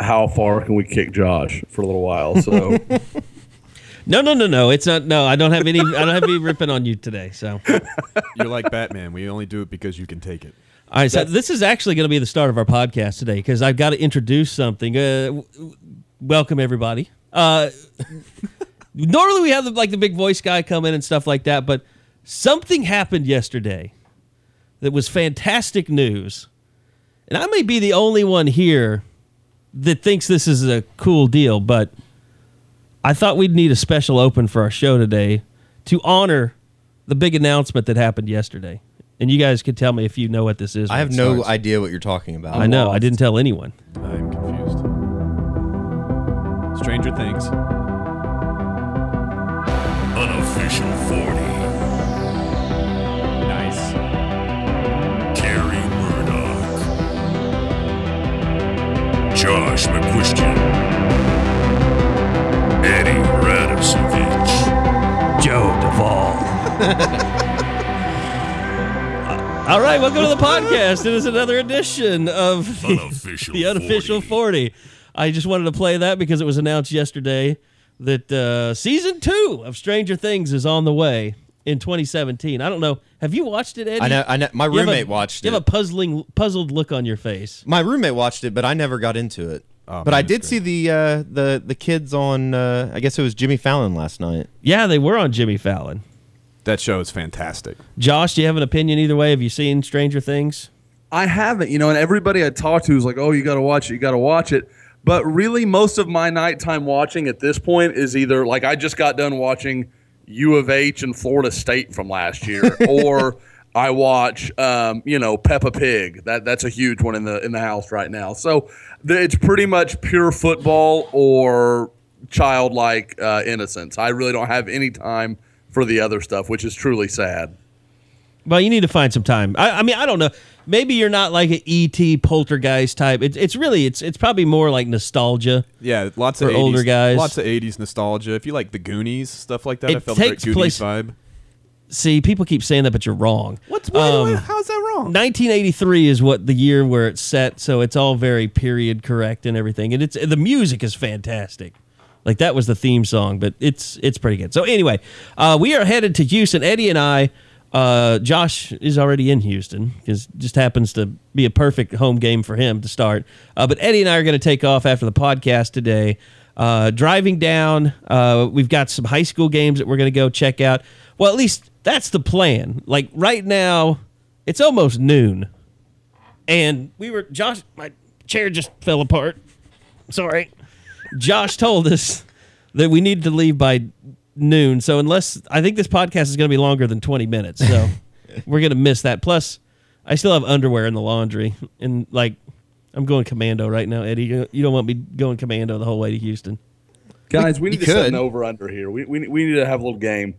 how far can we kick Josh for a little while. So No, no, no, no. It's not. No, I don't have any. I don't have any ripping on you today. So, You're like Batman. We only do it because you can take it. right. So this is actually going to be the start of our podcast today because I've got to introduce something. Uh, w- w- welcome everybody. Uh, normally we have the, like the big voice guy come in and stuff like that, but something happened yesterday that was fantastic news, and I may be the only one here that thinks this is a cool deal, but. I thought we'd need a special open for our show today to honor the big announcement that happened yesterday. And you guys could tell me if you know what this is. I have no starts. idea what you're talking about. I know. I didn't tell anyone. I'm confused. Stranger Things. Unofficial 40. Josh McCuistion. Eddie Radosevich. Joe Duvall. All right, welcome to the podcast. It is another edition of the Unofficial the unofficial 40. I just wanted to play that because it was announced yesterday that uh, season two of Stranger Things is on the way in 2017. I don't know. Have you watched it, Eddie? I know. I know. My You have a- roommate watched You it. You have a puzzling, puzzled look on your face. My roommate watched it, but I never got into it. Oh, but man, I did great. see the uh, the the kids on. Uh, I guess it was Jimmy Fallon last night. Yeah, they were on Jimmy Fallon. That show is fantastic. Josh, do you have an opinion either way? Have you seen Stranger Things? I haven't, you know, and everybody I talked to is like, "Oh, you got to watch it. You got to watch it." But really, most of my nighttime watching at this point is either like I just got done watching U of H and Florida State from last year, or I watch, um, you know, Peppa Pig. That that's a huge one in the in the house right now. So the, it's pretty much pure football or childlike uh, innocence. I really don't have any time for the other stuff, which is truly sad. Well, you need to find some time. I, I mean, I don't know. Maybe you're not like an ET poltergeist type. It's it's really it's it's probably more like nostalgia. Yeah, lots of 80s, older guys. Lots of 80s nostalgia. If you like the Goonies, stuff like that, I It felt a great takes Goonies place- vibe. See, people keep saying that, but you're wrong. What's Um, how's that wrong? 1983 is what the year where it's set, so it's all very period correct and everything. And it's the music is fantastic. Like that was the theme song, but it's it's pretty good. So anyway, uh, we are headed to Houston. Eddie and I, uh, Josh is already in Houston because just happens to be a perfect home game for him to start. Uh, but Eddie and I are going to take off after the podcast today. Uh, driving down, uh, we've got some high school games that we're going to go check out. Well, at least that's the plan. Like right now, it's almost noon and we were Josh. My chair just fell apart. Sorry. Josh told us that we needed to leave by noon. So unless I think this podcast is going to be longer than twenty minutes, so we're going to miss that. Plus, I still have underwear in the laundry, and like I'm going commando right now, Eddie. You you don't want me going commando the whole way to Houston. Guys, we need you to set an over under here. We, we, we need to have a little game.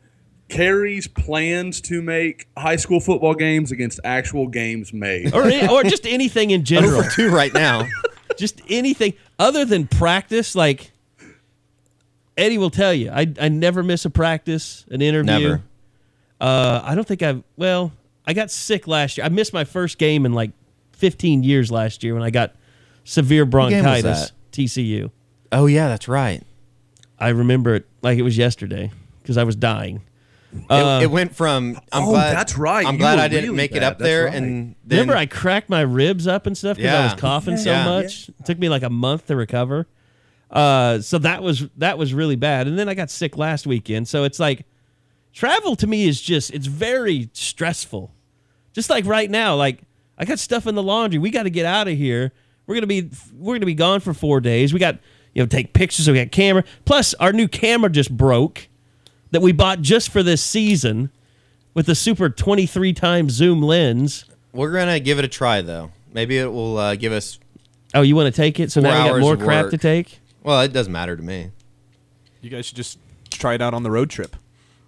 Carrie's plans to make high school football games against actual games made. Or, or just anything in general. Over two right now. just anything other than practice like eddie will tell you i, I never miss a practice an interview Never. uh, i don't think i've well i got sick last year i missed my first game in like 15 years last year when i got severe bronchitis tcu Oh yeah, that's right. i remember it like it was yesterday because i was dying It, it went from. I'm oh, glad. that's right. I'm You glad I didn't really make it up That's there, right. and then Remember, I cracked my ribs up and stuff because I was Yeah. coughing so Yeah. much. It took me like a month to recover. Uh, so that was that was really bad. And then I got sick last weekend. So it's like travel to me is just it's very stressful. Just like right now, like I got stuff in the laundry. We got to get out of here. We're gonna be we're gonna be gone for four days. We got you know take pictures. We got camera. Plus our new camera just broke that we bought just for this season. with the super 23 times zoom lens. We're gonna give it a try though. Maybe it will uh, give us. Oh, you want to take it? So now we got more crap work. to take. Well, it doesn't matter to me. You guys should just try it out on the road trip.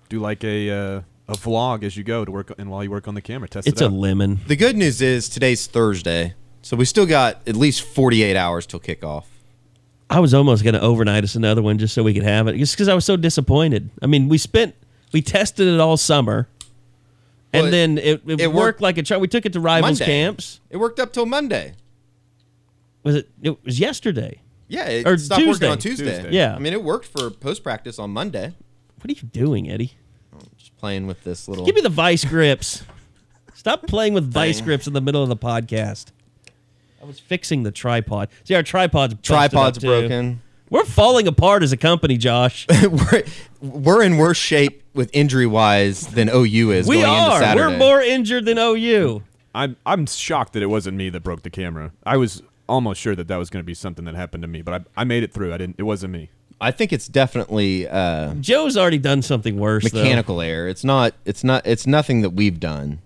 Do like a uh, a vlog as you go to work, and while you work on the camera, test It's it a lemon. The good news is today's Thursday, so we still got at least 48 hours till kickoff. I was almost going to overnight us another one just so we could have it, just because I was so disappointed. I mean, we spent, we tested it all summer, and Well, it- then it, it, it worked, worked like a try. We took it to rivals Monday. camps. It worked up till Monday. Was it? It was yesterday. Yeah, it Or stopped Tuesday. working on Tuesday. Tuesday. Yeah. I mean, it worked for post practice on Monday. What are you doing, Eddie? Just playing with this little. Give me the vice grips. Stop playing with vice Thing. grips in the middle of the podcast. I was fixing the tripod. See, our tripod's busted tripod's up, too. broken. We're falling apart as a company, Josh. we're, we're in worse shape with injury wise than OU is. we going Into are. Saturday. We're more injured than OU. I'm I'm shocked that it wasn't me that broke the camera. I was almost sure that that was going to be something that happened to me, but I, I made it through. I didn't. It wasn't me. I think it's definitely uh, Joe's already done something worse. though. mechanical error. It's not. It's not. It's nothing that we've done.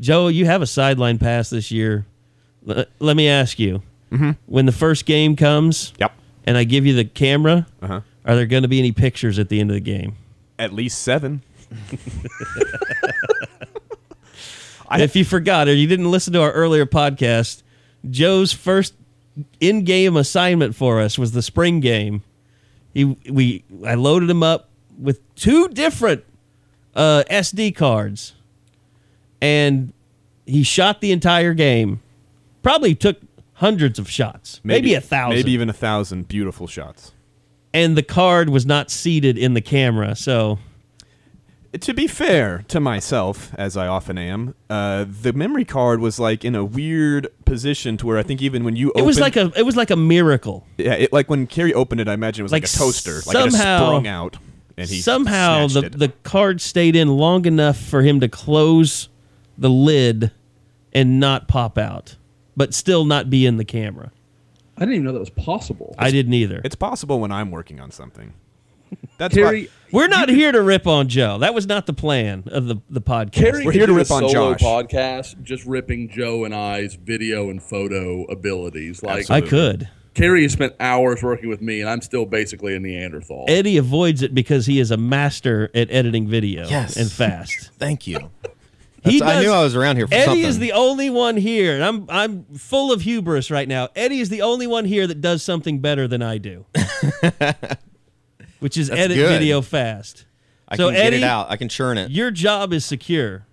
Joe, you have a sideline pass this year. L- let me ask you: when the first game comes, Yep. and I give you the camera, Uh huh. are there going to be any pictures at the end of the game? At least seven. if you forgot or you didn't listen to our earlier podcast, Joe's first in-game assignment for us was the spring game. He we I loaded him up with two different uh, SD cards, and he shot the entire game. Probably took hundreds of shots, maybe, a thousand. maybe even a thousand beautiful shots. and the card was not seated in the camera, so To be fair to myself, as I often am, uh, the memory card was like in a weird position to where I think even when you it was like a it was like a miracle. yeah, it, like when Carrie opened it, I imagine it was like, Like a toaster, like it just somehow- sprung out, and he somehow snatched the it. the card stayed in long enough for him to close the lid and not pop out, but still not be in the camera. I didn't even know that was possible. I didn't either. It's possible when I'm working on something. That's Carrie, why We're not here to rip on Joe. That was not the plan of the the podcast. Carrie We're here to do a rip on solo Josh. podcast, just ripping Joe and I's video and photo abilities. Like I could. Carrie has spent hours working with me, and I'm still basically a Neanderthal. Eddie avoids it because he is a master at editing video Yes. and fast. Thank you. He That's- I does- knew I was around here for Eddie something. is the only one here, and I'm I'm full of hubris right now. Eddie is the only one here that does something better than I do, which is That's edit good. video fast. I so can get it out. I can churn it. your job is secure.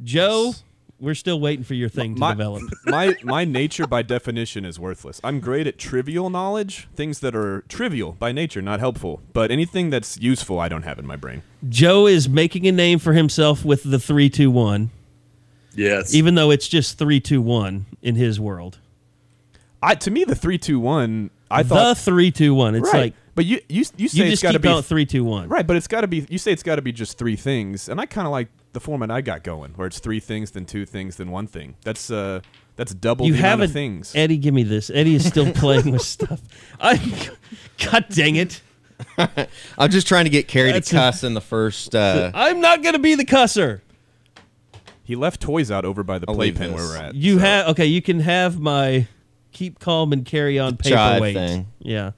Joe, we're still waiting for your thing to develop. my my nature by definition is worthless. I'm great at trivial knowledge, things that are trivial by nature, not helpful. But anything that's useful, I don't have in my brain. Joe is making a name for himself with the three two one, yes. even though it's just three two one in his world. I to me the three two one. I thought the three two one. It's right, like but you you you say you it's just got to keep be calling three two one. right, but it's got to be. You say it's got to be just three things, and I kind of like the format I got going, where it's three things, then two things, then one thing. That's uh that's double You the amount haven't of things. Eddie, give me this. Eddie is still playing with stuff. I, God dang it! I'm just trying to get Carrie to That's a- cuss in the first. Uh, I'm not gonna be the cusser. he left toys out over by the I'll leave playpen where this. we're at. You so- have okay. You can have my keep calm and carry on The jive paperweight. thing. Yeah.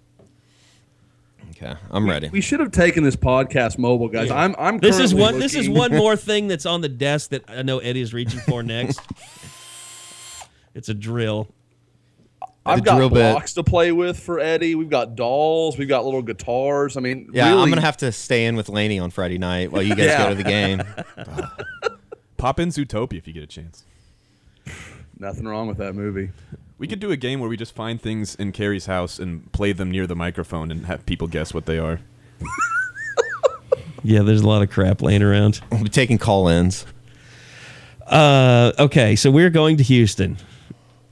Okay, I'm ready. we should have taken this podcast mobile, guys. I'm. I'm. This is currently one. This is one more thing that's on the desk that I know Eddie is reaching for next. it's a drill. I've the got drill bit. blocks to play with for Eddie. We've got dolls. We've got little guitars. I mean, Yeah, really, I'm gonna have to stay in with Laney on Friday night while you guys Yeah. go to the game. pop in Zootopia if you get a chance. nothing wrong with that movie. We could do a game where we just find things in Carrie's house and play them near the microphone and have people guess what they are. Yeah, there's a lot of crap laying around. We'll be taking call-ins. Uh, okay, so we're going to Houston.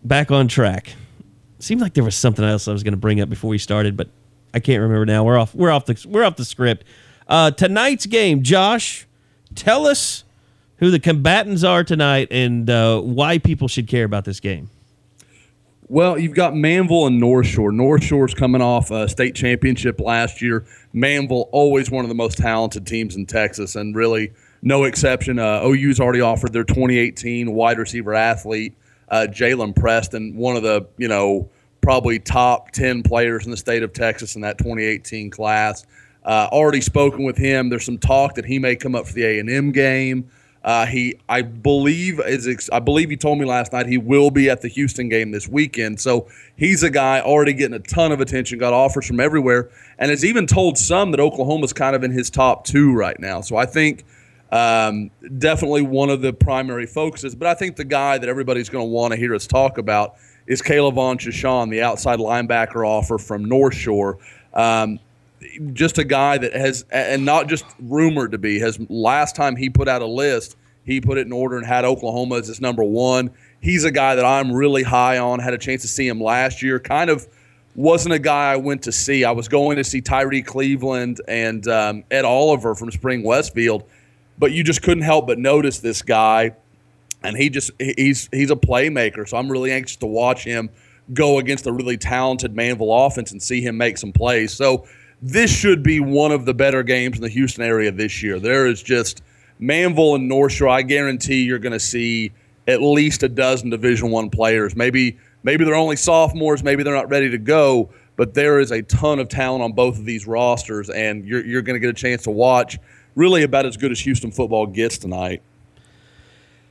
Back on track. Seemed like there was something else I was going to bring up before we started, but I can't remember now. We're off. We're off the. We're off the script. Uh, tonight's game, Josh. Tell us who the combatants are tonight and uh, why people should care about this game. Well, you've got Manvel and North Shore. North Shore's coming off a state championship last year. Manvel, always one of the most talented teams in Texas, and really no exception. Uh, OU's already offered their 2018 wide receiver athlete, uh, Jalen Preston, one of the you know probably top 10 players in the state of Texas in that 2018 class. Uh, already spoken with him. There's some talk that he may come up for the A&M game. Uh, he, I believe, is ex- I believe he told me last night he will be at the Houston game this weekend. So he's a guy already getting a ton of attention, got offers from everywhere, and has even told some that Oklahoma's kind of in his top two right now. So I think um, definitely one of the primary focuses. But I think the guy that everybody's going to want to hear us talk about is Caleb Von Chashawn, the outside linebacker offer from North Shore. Um, just a guy that has, and not just rumored to be, has last time he put out a list, he put it in order and had Oklahoma as his number one. He's a guy that I'm really high on. Had a chance to see him last year. Kind of wasn't a guy I went to see. I was going to see Tyree Cleveland and um, Ed Oliver from Spring Westfield, but you just couldn't help but notice this guy, and he just he's he's a playmaker. So I'm really anxious to watch him go against a really talented Manvel offense and see him make some plays. So this should be one of the better games in the Houston area this year. There is just Manvel and North Shore. I guarantee you're going to see at least a dozen Division One players. Maybe maybe they're only sophomores. Maybe they're not ready to go. But there is a ton of talent on both of these rosters, and you're you're going to get a chance to watch really about as good as Houston football gets tonight.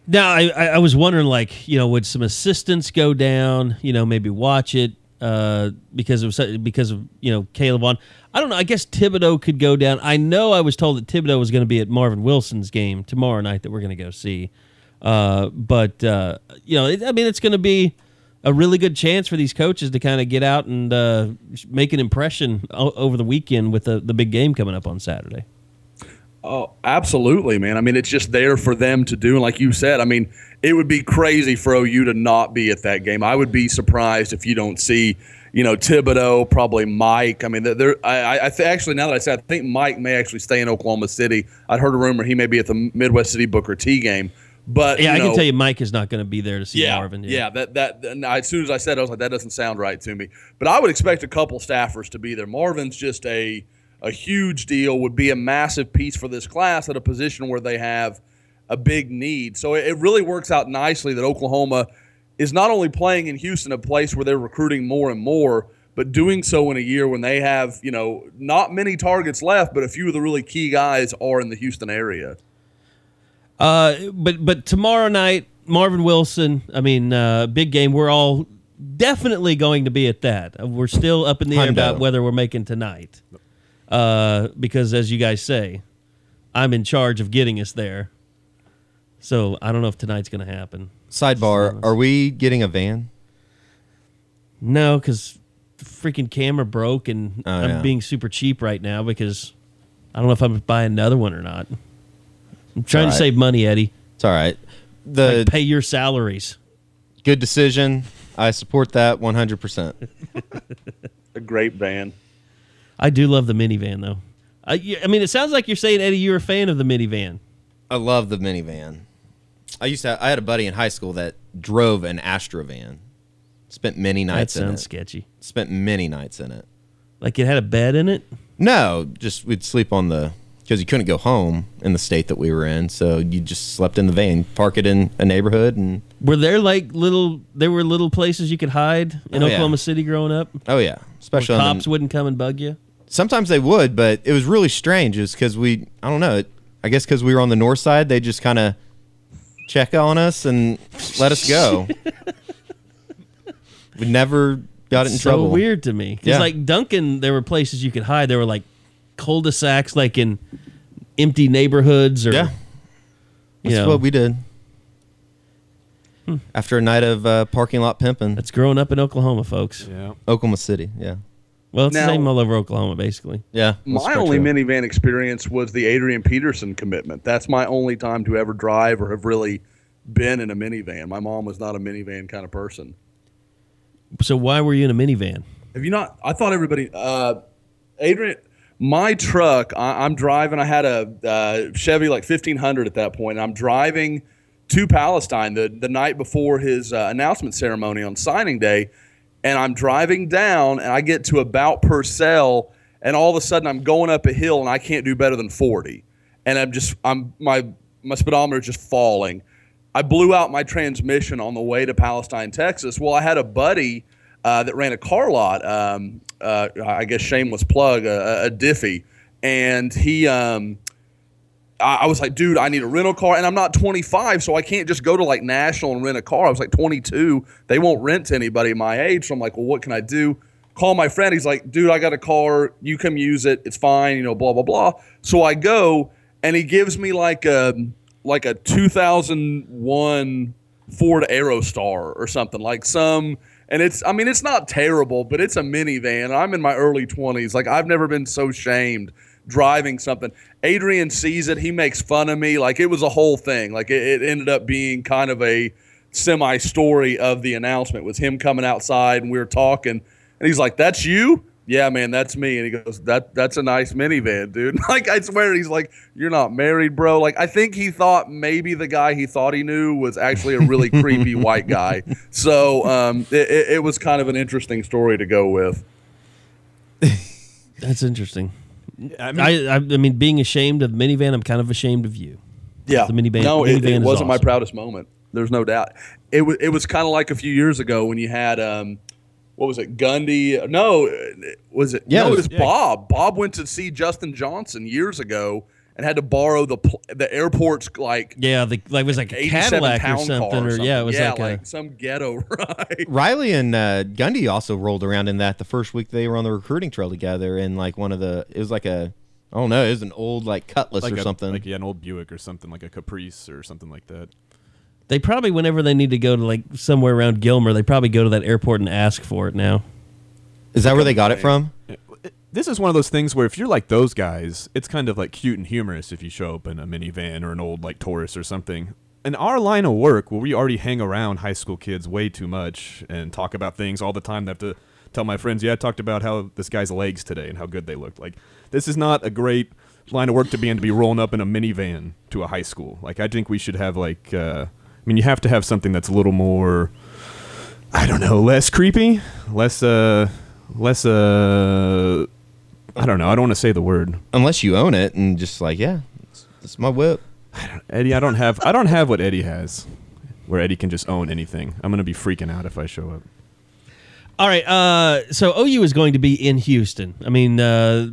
Now, I, I was wondering, like, you know, would some assistants go down? You know, maybe watch it uh, because of because of you know Caleb Vaughn. I don't know. I guess Thibodeaux could go down. I know I was told that Thibodeaux was going to be at Marvin Wilson's game tomorrow night that we're going to go see. Uh, but uh, you know, it, I mean, it's going to be a really good chance for these coaches to kind of get out and uh, make an impression o- over the weekend with the the big game coming up on Saturday. Oh, absolutely, man. I mean, it's just there for them to do. And like you said, I mean, it would be crazy for OU to not be at that game. I would be surprised if you don't see, you know, Thibodeaux, probably Mike. I mean, there. I, I th- actually now that I said, I think Mike may actually stay in Oklahoma City. I'd heard a rumor he may be at the Midwest City Booker T game. But Yeah, I know, can tell you, Mike is not going to be there to see yeah, Marvin. Yeah, that that I- as soon as I said, it, I was like, that doesn't sound right to me. But I would expect a couple staffers to be there. Marvin's just a a huge deal. Would be a massive piece for this class at a position where they have a big need. So it, it really works out nicely that Oklahoma is not only playing in Houston, a place where they're recruiting more and more, but doing so in a year when they have you know not many targets left, but a few of the really key guys are in the Houston area. Uh, but but tomorrow night, Marvin Wilson. I mean, uh, big game. We're all definitely going to be at that. We're still up in the air about whether we're making tonight, uh, because as you guys say, I'm in charge of getting us there. So I don't know if tonight's going to happen. Sidebar: Are we getting a van? No, because the freaking camera broke, and Oh, I'm yeah. being super cheap right now because I don't know if I'm buying another one or not. I'm trying to save money, Eddie. It's all right. The Like pay your salaries. good decision. I support that 100. percent A great van. I do love the minivan though. I, I mean, it sounds like you're saying Eddie, you're a fan of the minivan. I love the minivan. I used to. I had a buddy in high school that drove an Astro van. Spent many That nights in sounds it. sketchy. Spent many nights in it. Like it had a bed in it. No, just we'd sleep on the because you couldn't go home in the state that we were in, so you just slept in the van, park it in a neighborhood, and Were there like little? There were little places you could hide in Oh, yeah. Oklahoma City growing up. oh yeah, Where especially the- cops wouldn't come and bug you. sometimes they would, but it was really strange. Was because we, I don't know, It, I guess because we were on the north side, they just kind of check on us and let us go. we never got it in trouble. so trouble. weird to me because Yeah. like Duncan, there were places you could hide. There were like cul-de-sacs, like in empty neighborhoods, or Yeah, that's know, what we did. After a night of uh, parking lot pimping, that's growing up in Oklahoma, folks. Yeah. Oklahoma City. Yeah, Well, it's Now- the same all over Oklahoma, basically. yeah. My only minivan experience was the Adrian Peterson commitment. That's my only time to ever drive or have really been in a minivan. My mom was not a minivan kind of person. So why were you in a minivan? Have you not? I thought everybody. Uh, Adrian, my truck. I, I'm driving. I had a uh, Chevy like 1500 at that point. I'm driving to Palestine the the night before his uh, announcement ceremony on signing day, and I'm driving down, and I get to about Purcell, and all of a sudden I'm going up a hill, and I can't do better than 40, and I'm just I'm my my speedometer is just falling. I blew out my transmission on the way to Palestine, Texas. Well, I had a buddy uh, that ran a car lot. Um, uh, I guess shameless plug, a, a Diffie, and he. Um, I I was like, dude, I need a rental car, and I'm not 25, so I can't just go to like National and rent a car. I was like 22; they won't rent to anybody my age. So I'm like, well, what can I do? Call my friend. He's like, dude, I got a car. You come use it. It's fine. You know, blah blah blah. So I go, and he gives me like a like a 2001 Ford Aerostar or something like some. And it's, I mean, it's not terrible, but it's a minivan. I'm in my early 20s. Like, I've never been so shamed driving something. Adrian sees it. He makes fun of me. Like, it was a whole thing. Like, it, it ended up being kind of a semi story of the announcement was him coming outside and we were talking. And he's like, That's you? Yeah, man, that's me. And he goes, That that's a nice minivan, dude. like I swear he's like, You're not married, bro. Like I think he thought maybe the guy he thought he knew was actually a really creepy white guy. So um it, it, it was kind of an interesting story to go with. That's interesting. I mean, I, I mean, being ashamed of minivan, I'm kind of ashamed of you. Yeah, The minivan- No, it, minivan it is wasn't my proudest moment. There's no doubt. It was. It was kind of like a few years ago when you had um, what was it, Gundy? No, it- was it? Yeah, no, it it was- was Bob. Bob went to see Justin Johnson years ago and had to borrow the pl- the airport's like. Yeah, the, like it was like a Cadillac or pound something, or, yeah, it was yeah, like, a some ghetto ride. Riley and uh, Gundy also rolled around in that the first week they were on the recruiting trail together, and like one of the it was like a I don't know, it was an old like Cutlass like or a, something. like yeah, an old Buick or something, like a Caprice or something like that. They probably, whenever they need to go to like somewhere around Gilmer, they probably go to that airport and ask for it now. Is that where they got it from? This is one of those things where if you're like those guys, it's kind of like cute and humorous if you show up in a minivan or an old like Taurus or something. In our line of work, where we already hang around high school kids way too much and talk about things all the time, I have to tell my friends, yeah, I talked about how this guy's legs today and how good they looked. Like, this is not a great line of work to be in to be rolling up in a minivan to a high school. Like, I think we should have like, uh, I mean, you have to have something that's a little more, I don't know, less creepy, less, uh, less, uh, I don't know. I don't want to say the word. Unless you own it and just like, yeah, it's, it's my whip. Eddie, I don't have I don't have what Eddie has, where Eddie can just own anything. I'm gonna be freaking out if I show up. All right, uh, so OU is going to be in Houston. I mean, uh,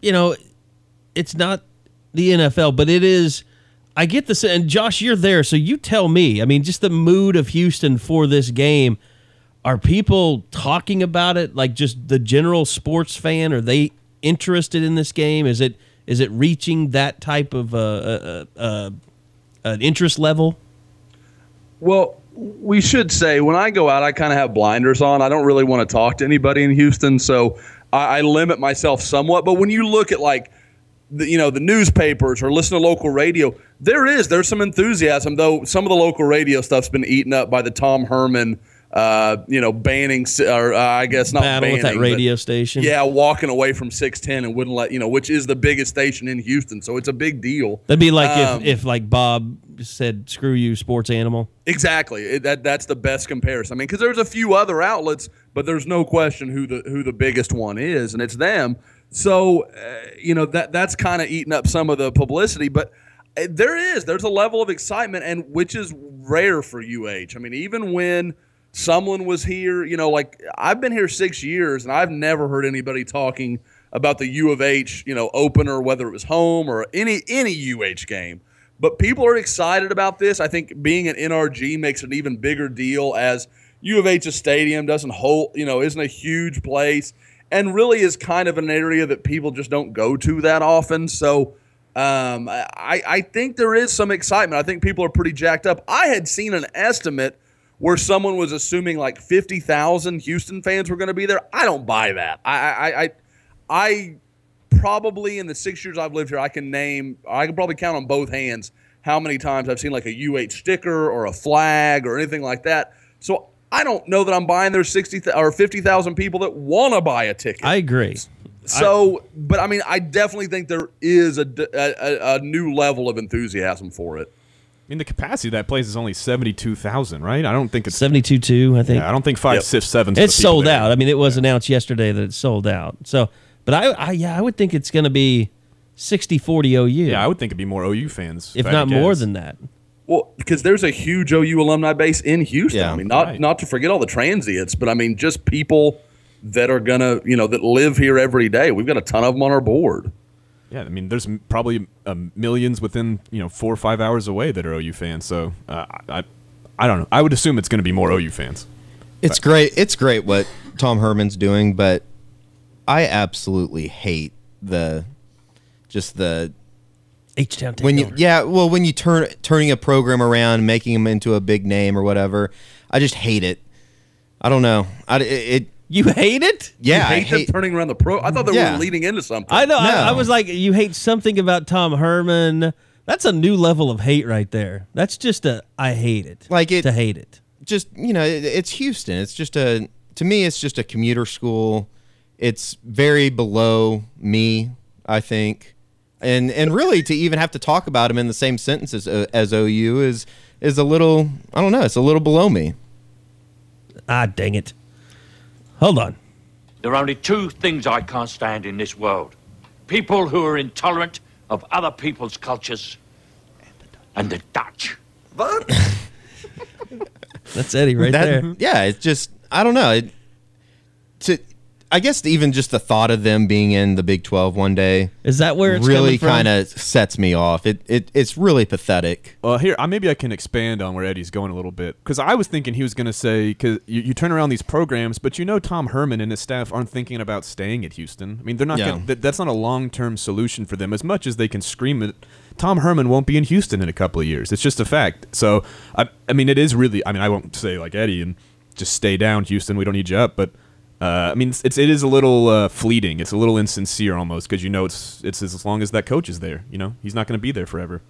you know, it's not the NFL, but it is. I get this, and Josh, you're there, so you tell me. I mean, just the mood of Houston for this game. Are people talking about it like just the general sports fan? Are they interested in this game? Is it is it reaching that type of uh, uh, uh, uh, interest level? Well, we should say when I go out, I kind of have blinders on. I don't really want to talk to anybody in Houston, so I, I limit myself somewhat. But when you look at like, the, you know, the newspapers or listen to local radio, there is there's some enthusiasm. Though some of the local radio stuff's been eaten up by the Tom Herman, uh, you know, banning or uh, I guess not Battle with banning, that but- radio station. yeah, walking away from 610 and wouldn't let you know, which is the biggest station in Houston, so it's a big deal. That'd be like Um, if, if like Bob said, "Screw you, sports animal." Exactly. It, that that's the best comparison. I mean, because there's a few other outlets, but there's no question who the who the biggest one is, and it's them. So, uh, you know that that's kind of eating up some of the publicity, but uh, there is there's a level of excitement, and which is rare for UH. I mean, even when someone was here, you know, like I've been here six years, and I've never heard anybody talking about the U of H, you know, opener, whether it was home or any any UH game. But people are excited about this. I think being an NRG makes an even bigger deal as U of H's stadium doesn't hold, you know, isn't a huge place and really is kind of an area that people just don't go to that often. So um, I, I think there is some excitement. I think people are pretty jacked up. I had seen an estimate where someone was assuming like 50,000 Houston fans were going to be there. I don't buy that. I, I, I, I probably in the six years I've lived here, I can name, I can probably count on both hands how many times I've seen like a UH sticker or a flag or anything like that. So I don't know that I'm buying there's 60 th- or 50,000 people that want to buy a ticket. I agree. so, but I mean, I definitely think there is a a new level of enthusiasm for it. I mean, the capacity of that place is only seventy-two thousand, right? I don't think it's. Seventy-two two, I think. Yeah, I don't think five, Yep. six, seven. it's sold out. I mean, it was announced yesterday that it's sold out. So, but I, I yeah, I would think it's going to be 60-40 OU. Yeah, I would think it'd be more OU fans, if I had not more than that. Well, because there's a huge OU alumni base in Houston. Yeah. I mean, not Right. not to forget all the transients, but I mean, just people that are gonna, you know, that live here every day. We've got a ton of them on our board. Yeah, I mean, there's probably uh, millions within you know four or five hours away that are OU fans. So uh, I, I don't know. I would assume it's going to be more OU fans. It's great. It's great what Tom Herman's doing, but I absolutely hate the just the H Town when you yeah well when you turn turning a program around, making them into a big name or whatever. I just hate it. I don't know. I it, it You hate it? yeah You I hate, them turning around the pro. I thought they Yeah. were leading into something. I know. I, No. I was like, you hate something about Tom Herman. That's a new level of hate right there. That's just a I hate it. Like it- to hate it. just you know it, it's Houston. It's just a to me it's just a commuter school. It's very below me, I think, and and really to even have to talk about him in the same sentence as, uh, as OU is is a little I don't know. It's a little below me. Ah, dang it. Hold on. There are only two things I can't stand in this world people who are intolerant of other people's cultures and the Dutch. What? That's Eddie right That- there. Yeah, it's just I don't know. It, to I guess even just the thought of them being in the Big Twelve one day Is that where it's really kind of sets me off. It, it it's really pathetic. Well, here, uh, maybe I can expand on where Eddie's going a little bit because I was thinking he was going to say because you, you turn around these programs, but you know Tom Herman and his staff aren't thinking about staying at Houston. I mean, they're not. Yeah. Gonna, that, that's not a long term solution for them. As much as they can scream it, Tom Herman won't be in Houston in a couple of years. It's just a fact. So I, I mean, it is really. I mean, I won't say like Eddie and just stay down, Houston. We don't need you up, but. Uh, I mean, it's, it's it is a little uh, fleeting. It's a little insincere almost because you know it's it's as long as that coach is there. You know, he's not going to be there forever.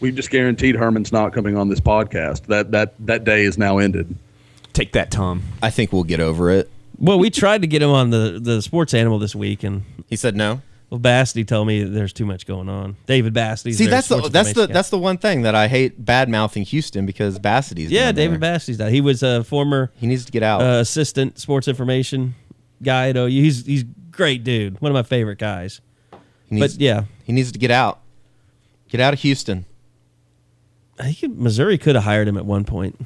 We've just guaranteed Herman's not coming on this podcast. That that that day is now ended. Take that, Tom. I think we'll get over it. well, we tried to get him on the, the sports animal this week, and He said no. Well, Bassity told me there's too much going on. David Bassity. See, that's the that's the that's the one thing that I hate bad mouthing Houston because Bassity's yeah. there. David Bassity's that. He was a former He needs to get out. uh, assistant sports information guy at OU. He's he's great dude. One of my favorite guys. needs, But yeah, he needs to get out. Get out of Houston. I think Missouri could have hired him at one point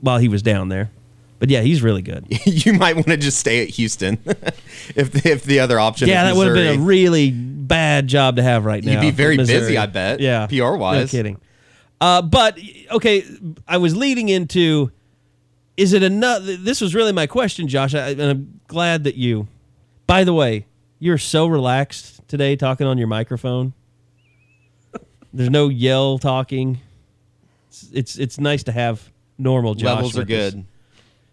while he was down there. But yeah, he's really good. you might want to just stay at Houston if if the other option. yeah, that would have been a really bad job to have right now. You'd be very busy, I bet, Yeah, PR wise. No kidding. Uh, but okay, I was leading into. Is it enough? This was really my question, Josh, I, and I'm glad that you. By the way, you're so relaxed today, talking on your microphone. There's no yell talking. It's it's, it's nice to have normal Josh. Levels are us.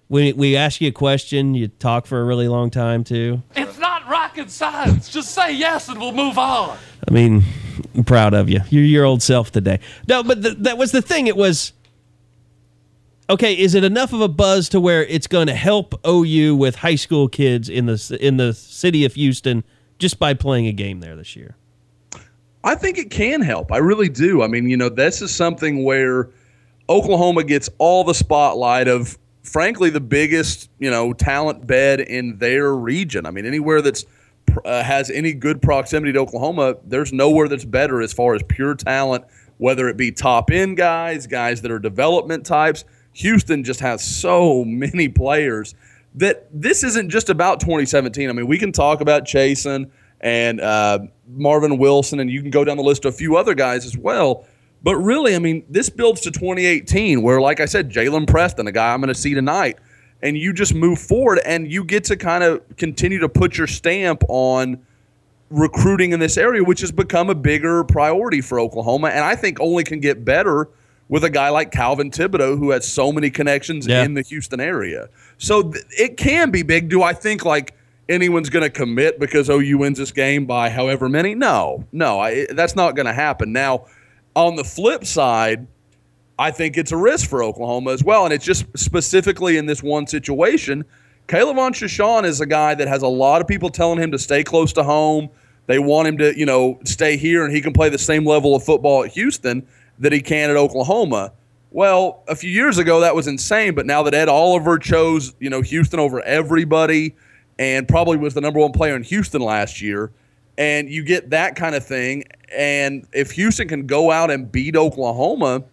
Good. We we ask you a question, you talk for a really long time too. It's not rocket science. Just say yes and we'll move on. I mean, I'm proud of you. You're your old self today. No, but th- that was the thing. It was okay. Is it enough of a buzz to where it's going to help OU with high school kids in the in the city of Houston just by playing a game there this year? I think it can help. I really do. I mean, you know, this is something where Oklahoma gets all the spotlight of, frankly, the biggest, you know, talent bed in their region. I mean, anywhere that's uh, has any good proximity to Oklahoma, there's nowhere that's better as far as pure talent, whether it be top end guys, guys that are development types. Houston just has so many players that this isn't just about 2017. I mean, we can talk about Chasen and uh, Marvin Wilson, and you can go down the list of a few other guys as well. But really, I mean, this builds to 2018, where, like I said, Jalen Preston, a guy I'm going to see tonight, and you just move forward and you get to kind of continue to put your stamp on recruiting in this area, which has become a bigger priority for Oklahoma, and I think only can get better with a guy like Calvin Thibodeaux, who has so many connections Yeah. in the Houston area. So th- it can be big. Do I think like anyone's going to commit because oh, OU wins this game by however many? No, no, I, that's not going to happen. Now, on the flip side, I think it's a risk for Oklahoma as well. And it's just specifically in this one situation. Caleb on Shashawn is a guy that has a lot of people telling him to stay close to home. They want him to, you know, stay here and he can play the same level of football at Houston that he can at Oklahoma. Well, a few years ago that was insane, but now that Ed Oliver chose, you know, Houston over everybody and probably was the number one player in Houston last year, and you get that kind of thing. And if Houston can go out and beat Oklahoma,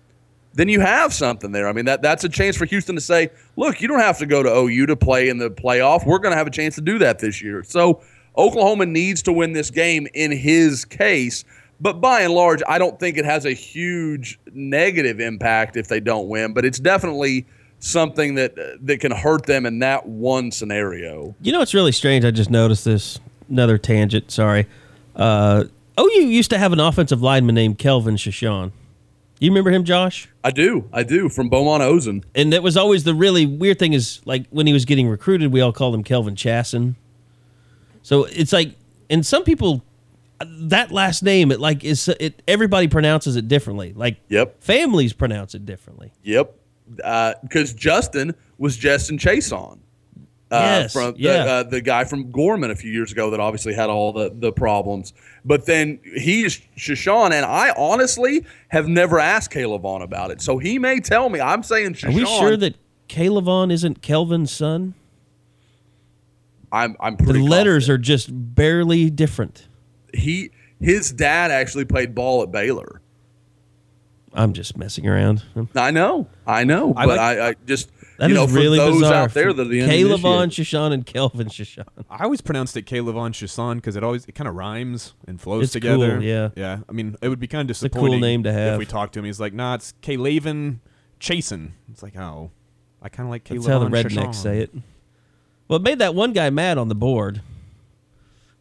then you have something there. I mean, that that's a chance for Houston to say, look, you don't have to go to OU to play in the playoff. We're going to have a chance to do that this year. So Oklahoma needs to win this game in his case. But by and large, I don't think it has a huge negative impact if they don't win. But it's definitely something that that can hurt them in that one scenario. You know what's really strange? I just noticed this. Another tangent. Sorry. Uh, Oh, OU used to have an offensive lineman named Kelvin Shashan. You remember him, Josh? I do, I do, from Beaumont Ozen. And that was always the really weird thing is like when he was getting recruited, we all called him Kelvin Chasson. So it's like, and some people, that last name, it like is it. Everybody pronounces it differently. Like, yep, families pronounce it differently. Yep, uh, because Justin was Justin Chason. Uh, Yes, from the, yeah. uh, the guy from Gorman a few years ago that obviously had all the, the problems. But then he's Shashawn, and I honestly have never asked Caleb Vaughn about it. So he may tell me. I'm saying Shashawn. Are we sure that Calebon isn't Kelvin's son? I'm I'm The pretty letters are just barely different. he his dad actually played ball at Baylor. I'm just messing around. I know, I know, I but like- I, I just That you is know for really those bizarre. out there that are the Calebon uninitiated- Shashan and Kelvin Shashan. I always pronounced it Calebon Chasson because it always it kind of rhymes and flows It's together. cool, yeah. yeah. I mean, it would be kind of a cool name to have. If we talked to him, he's like, "Nah, it's Calaven Chasen." It's like, oh, I kind of like Calebon That's how the rednecks Chasson. say it. Well, it made that one guy mad on the board.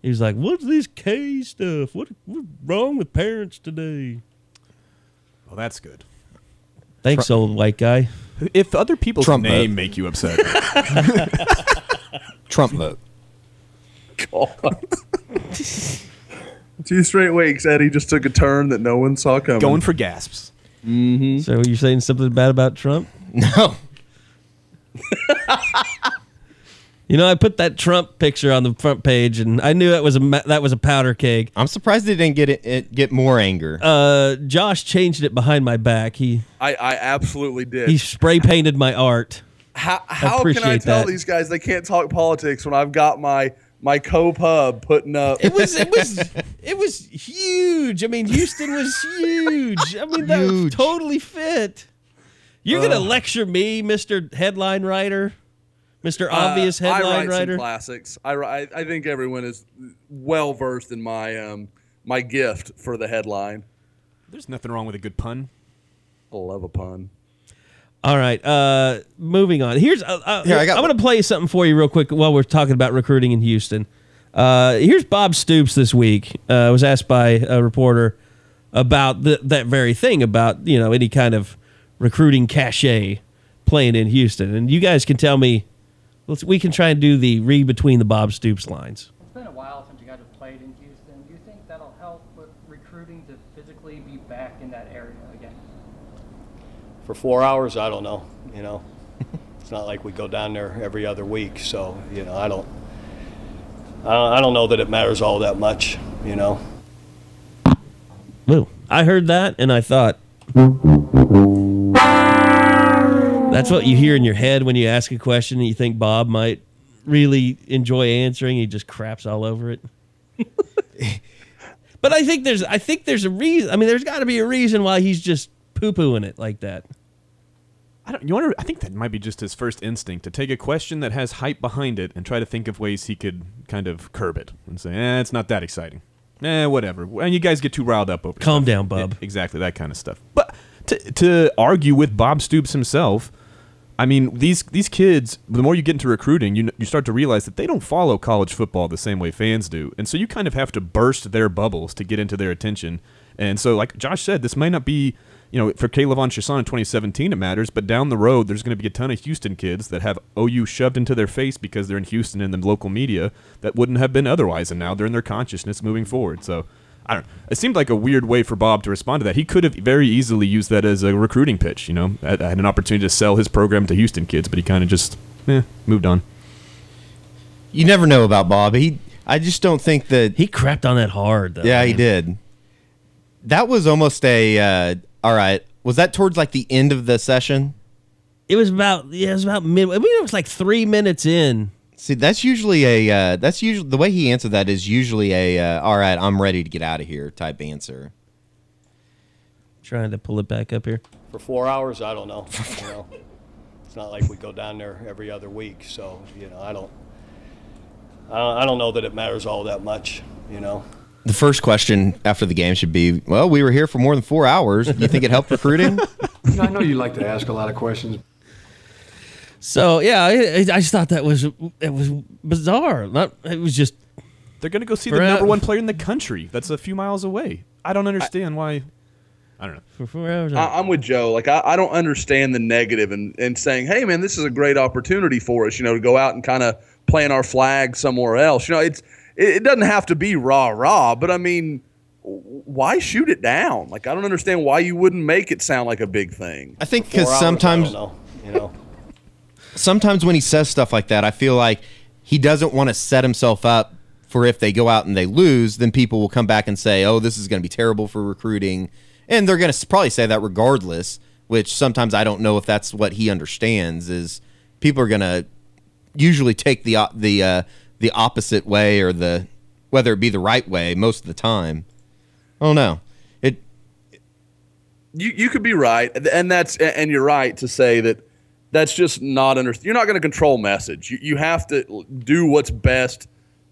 He was like, "What's this K stuff? What, what's wrong with parents today?" Well, that's good. Thanks, old white guy. If other people's Trump name vote. make you upset, Trump vote. God. Two straight weeks, Eddie just took a turn that no one saw coming. going for gasps. Mm-hmm. So you're saying something bad about Trump? No. You know, I put that Trump picture on the front page, and I knew that was a that was a powder keg. I'm surprised they didn't get it, it get more anger. Uh, Josh changed it behind my back. He I, I absolutely did. he spray painted my art. how how can I tell that. these guys they can't talk politics when I've got my my co-pub putting up? It was it was it was huge. I mean, Houston was huge. I mean, that Huge. totally fit. You're gonna lecture me, Mister Headline Writer, Mister Obvious Uh, I write Writer. some classics. I, write- I I think everyone is well versed in my um my gift for the headline. There's nothing wrong with a good pun. I love a pun. All right, uh, moving on. Here's uh, uh, Here, I got I'm going to play something for you real quick while we're talking about recruiting in Houston. Uh, here's Bob Stoops this week. Uh, was asked by a reporter about the, that very thing about you know any kind of recruiting cachet playing in Houston, and you guys can tell me. Let's we can try and do the read between the Bob Stoops lines. It's been a while since you guys have played in Houston. Do you think that'll help with recruiting to physically be back in that area again? For four hours, I don't know. You know, it's not like we go down there every other week. So you know, I don't. I don't, know that it matters all that much. You know. Woo. I heard that and I thought that's what you hear in your head when you ask a question and you think Bob might really enjoy answering. He just craps all over it. but I think there's I think there's a reason. I mean, there's got to be a reason why he's just poo pooing it like that. I don't. You wonder. I think that might be just his first instinct to take a question that has hype behind it and try to think of ways he could kind of curb it and say, "Eh, it's not that exciting." Eh, whatever. And you guys get too riled up over. Calm stuff. down, bub. Yeah, exactly that kind of stuff. But to to argue with Bob Stoops himself, I mean these these kids. The more you get into recruiting, you you start to realize that they don't follow college football the same way fans do, and so you kind of have to burst their bubbles to get into their attention. And so, like Josh said, this might not be you know, for Caleb on Chasson in 2017, it matters. But down the road, there's going to be a ton of Houston kids that have OU shoved into their face because they're in Houston in the local media that wouldn't have been otherwise, and now they're in their consciousness moving forward. So, I don't. It seemed like a weird way for Bob to respond to that. He could have very easily used that as a recruiting pitch. You know, had, had an opportunity to sell his program to Houston kids, but he kind of just eh, moved on. You never know about Bob. He, I just don't think that he crapped on that hard. Though, yeah, he man. did. That was almost a. Uh, all right, was that towards like the end of the session? It was about yeah, it was about mid. I mean, it was like three minutes in. See, that's usually a uh, that's usually the way he answered that is usually a uh, all right, I'm ready to get out of here type answer. Trying to pull it back up here. For four hours, I don't know. You know, it's not like we go down there every other week, so you know, I don't. I don't, I don't know that it matters all that much. You know. The first question after the game should be, well, we were here for more than four hours. You think it helped recruiting? You know, I know you like to ask a lot of questions. So yeah, I, I just thought that was it was bizarre. Not it was just They're gonna go see For the number one player in the country. That's a few miles away. I don't understand why. I don't know. for four hours. I, I'm with Joe. Like I, I don't understand the negative and and saying, hey man, this is a great opportunity for us. You know, to go out and kind of plant our flag somewhere else. You know, it's it, it doesn't have to be rah rah, but I mean, why shoot it down? Like I don't understand why you wouldn't make it sound like a big thing. I think because sometimes I don't know. You know. Sometimes when he says stuff like that, I feel like he doesn't want to set himself up for if they go out and they lose, then people will come back and say, "Oh, this is going to be terrible for recruiting," and they're going to probably say that regardless. Which sometimes I don't know if that's what he understands. Is people are going to usually take the the uh, the opposite way or the whether it be the right way most of the time. I don't know. It you you could be right, and that's and you're right to say that that's just not under. You're not going to control message. You, you have to do what's best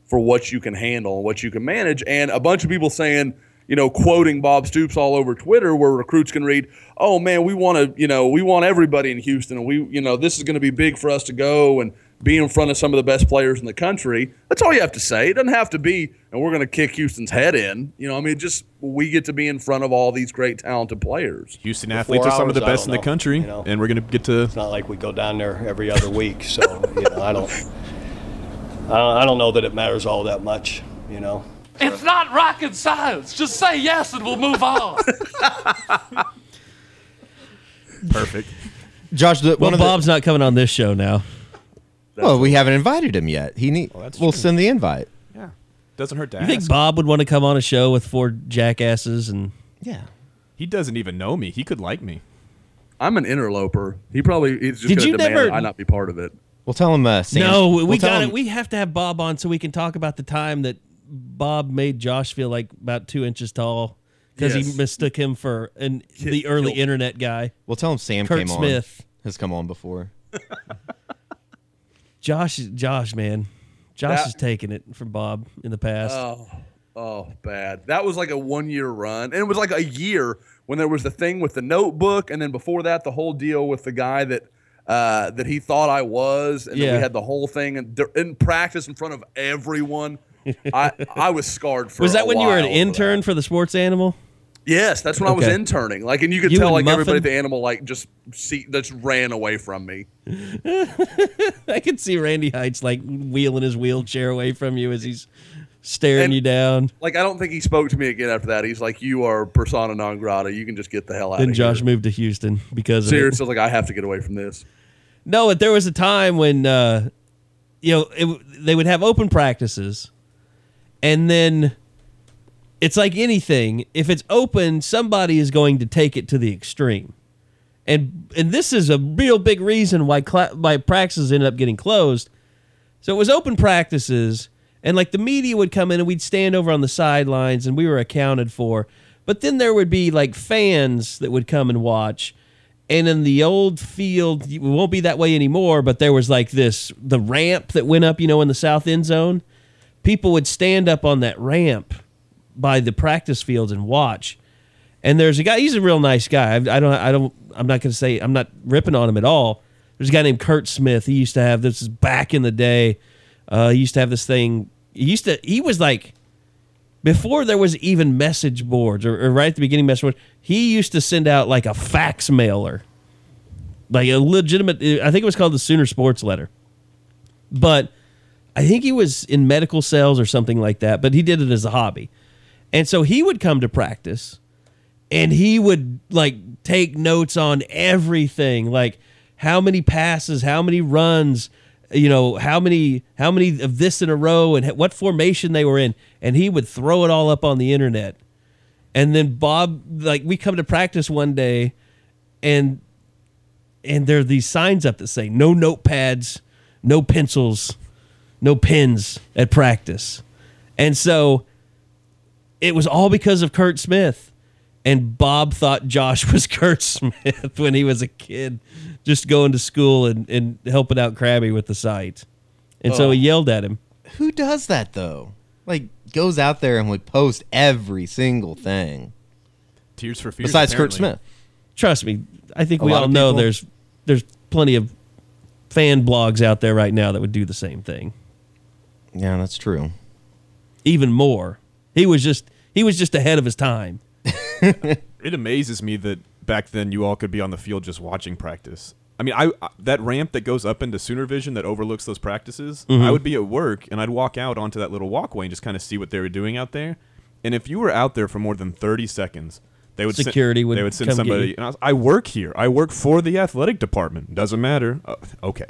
for what you can handle and what you can manage. And a bunch of people saying, you know, quoting Bob Stoops all over Twitter, where recruits can read, "Oh man, we want to, you know, we want everybody in Houston, and we, you know, this is going to be big for us to go and be in front of some of the best players in the country." That's all you have to say. It doesn't have to be, and we're going to kick Houston's head in. You know, I mean, just we get to be in front of all these great talented players. Houston For athletes four are some of the best in don't the country, you know. and we're gonna get to. It's not like we go down there every other week, so you know, I don't. I I don't know that it matters all that much. You know. It's not rocket science. Just say yes and we'll move on. Perfect. Josh, the, well, one of the, Bob's not coming on this show now. Well, we haven't invited him yet. He need. that's we'll true. send the invite. Yeah, doesn't hurt to You ask. think Bob would want to come on a show with four jackasses and Yeah. he doesn't even know me. He could like me. I'm an interloper. He probably he's just Did going you to demand never- that I not be part of it. We'll tell him. Uh, Sam, no, we we'll tell got him- it. We have to have Bob on so we can talk about the time that Bob made Josh feel like about two inches tall because Yes. he mistook him for an the early killed. internet guy. We'll tell him Sam Kurt came Smith. on. Has come on before. Josh, Josh, man, Josh That- has taken it from Bob in the past. Oh, oh, bad. That was like a one year run, and it was like a year when there was the thing with the notebook, and then before that, the whole deal with the guy that uh, that he thought I was, and then Yeah. we had the whole thing in, in practice in front of everyone. I I was scarred for. was that when you were an while intern for the Sports Animal? Yes, that's when I was interning. Like, and you could You tell like everybody at the animal like just see just ran away from me. I could see Randy Heights like wheeling his wheelchair away from you as he's staring And- you down. Like, I don't think he spoke to me again after that. He's like, "You are persona non grata. You can just get the hell out Then Josh here." moved to Houston because of it. Seriously, like I have to get away from this. No, but there was a time when uh, you know it, they would have open practices, and then it's like anything. If it's open, somebody is going to take it to the extreme, and and this is a real big reason why cla- why practices ended up getting closed. So it was open practices, and like the media would come in and we'd stand over on the sidelines, and we were accounted for. But then there would be like fans that would come and watch. And in the old field, it won't be that way anymore, but there was like this the ramp that went up, you know, in the south end zone. People would stand up on that ramp by the practice fields and watch. And there's a guy, he's a real nice guy. I, I don't, I don't, I'm not going to say, I'm not ripping on him at all. There's a guy named Kurt Smith. He used to have this is back in the day. Uh, he used to have this thing. He used to, he was like, before there was even message boards or, or right at the beginning message board, he used to send out like a fax mailer, like a legitimate. I think it was called the Sooner Sports Letter, but I think he was in medical sales or something like that. But he did it as a hobby, and so he would come to practice, and he would like take notes on everything, like how many passes, how many runs, you know, how many how many of this in a row, and what formation they were in, and he would throw it all up on the internet. And then Bob, like, we come to practice one day, and and there are these signs up that say no notepads, no pencils, no pins at practice. And so it was all because of Kurt Smith. And Bob thought Josh was Kurt Smith when he was a kid, just going to school and, and helping out Krabby with the site. And so Oh. he yelled at him. Who does that though? Like goes out there and would post every single thing. Tears for Fears. Besides Kurt. Smith. Trust me, I think A we all know there's there's plenty of fan blogs out there right now that would do the same thing. Yeah, that's true. Even more. He was just he was just ahead of his time. It amazes me that back then you all could be on the field just watching practice. I mean, I I- that ramp that goes up into Sooner Vision that overlooks those practices. Mhm. I would be at work and I'd walk out onto that little walkway and just kind of see what they were doing out there. And if you were out there for more than thirty seconds, they would Security send, would they would send somebody. And I, was, I work here. I work for the athletic department. Doesn't matter. Uh, okay,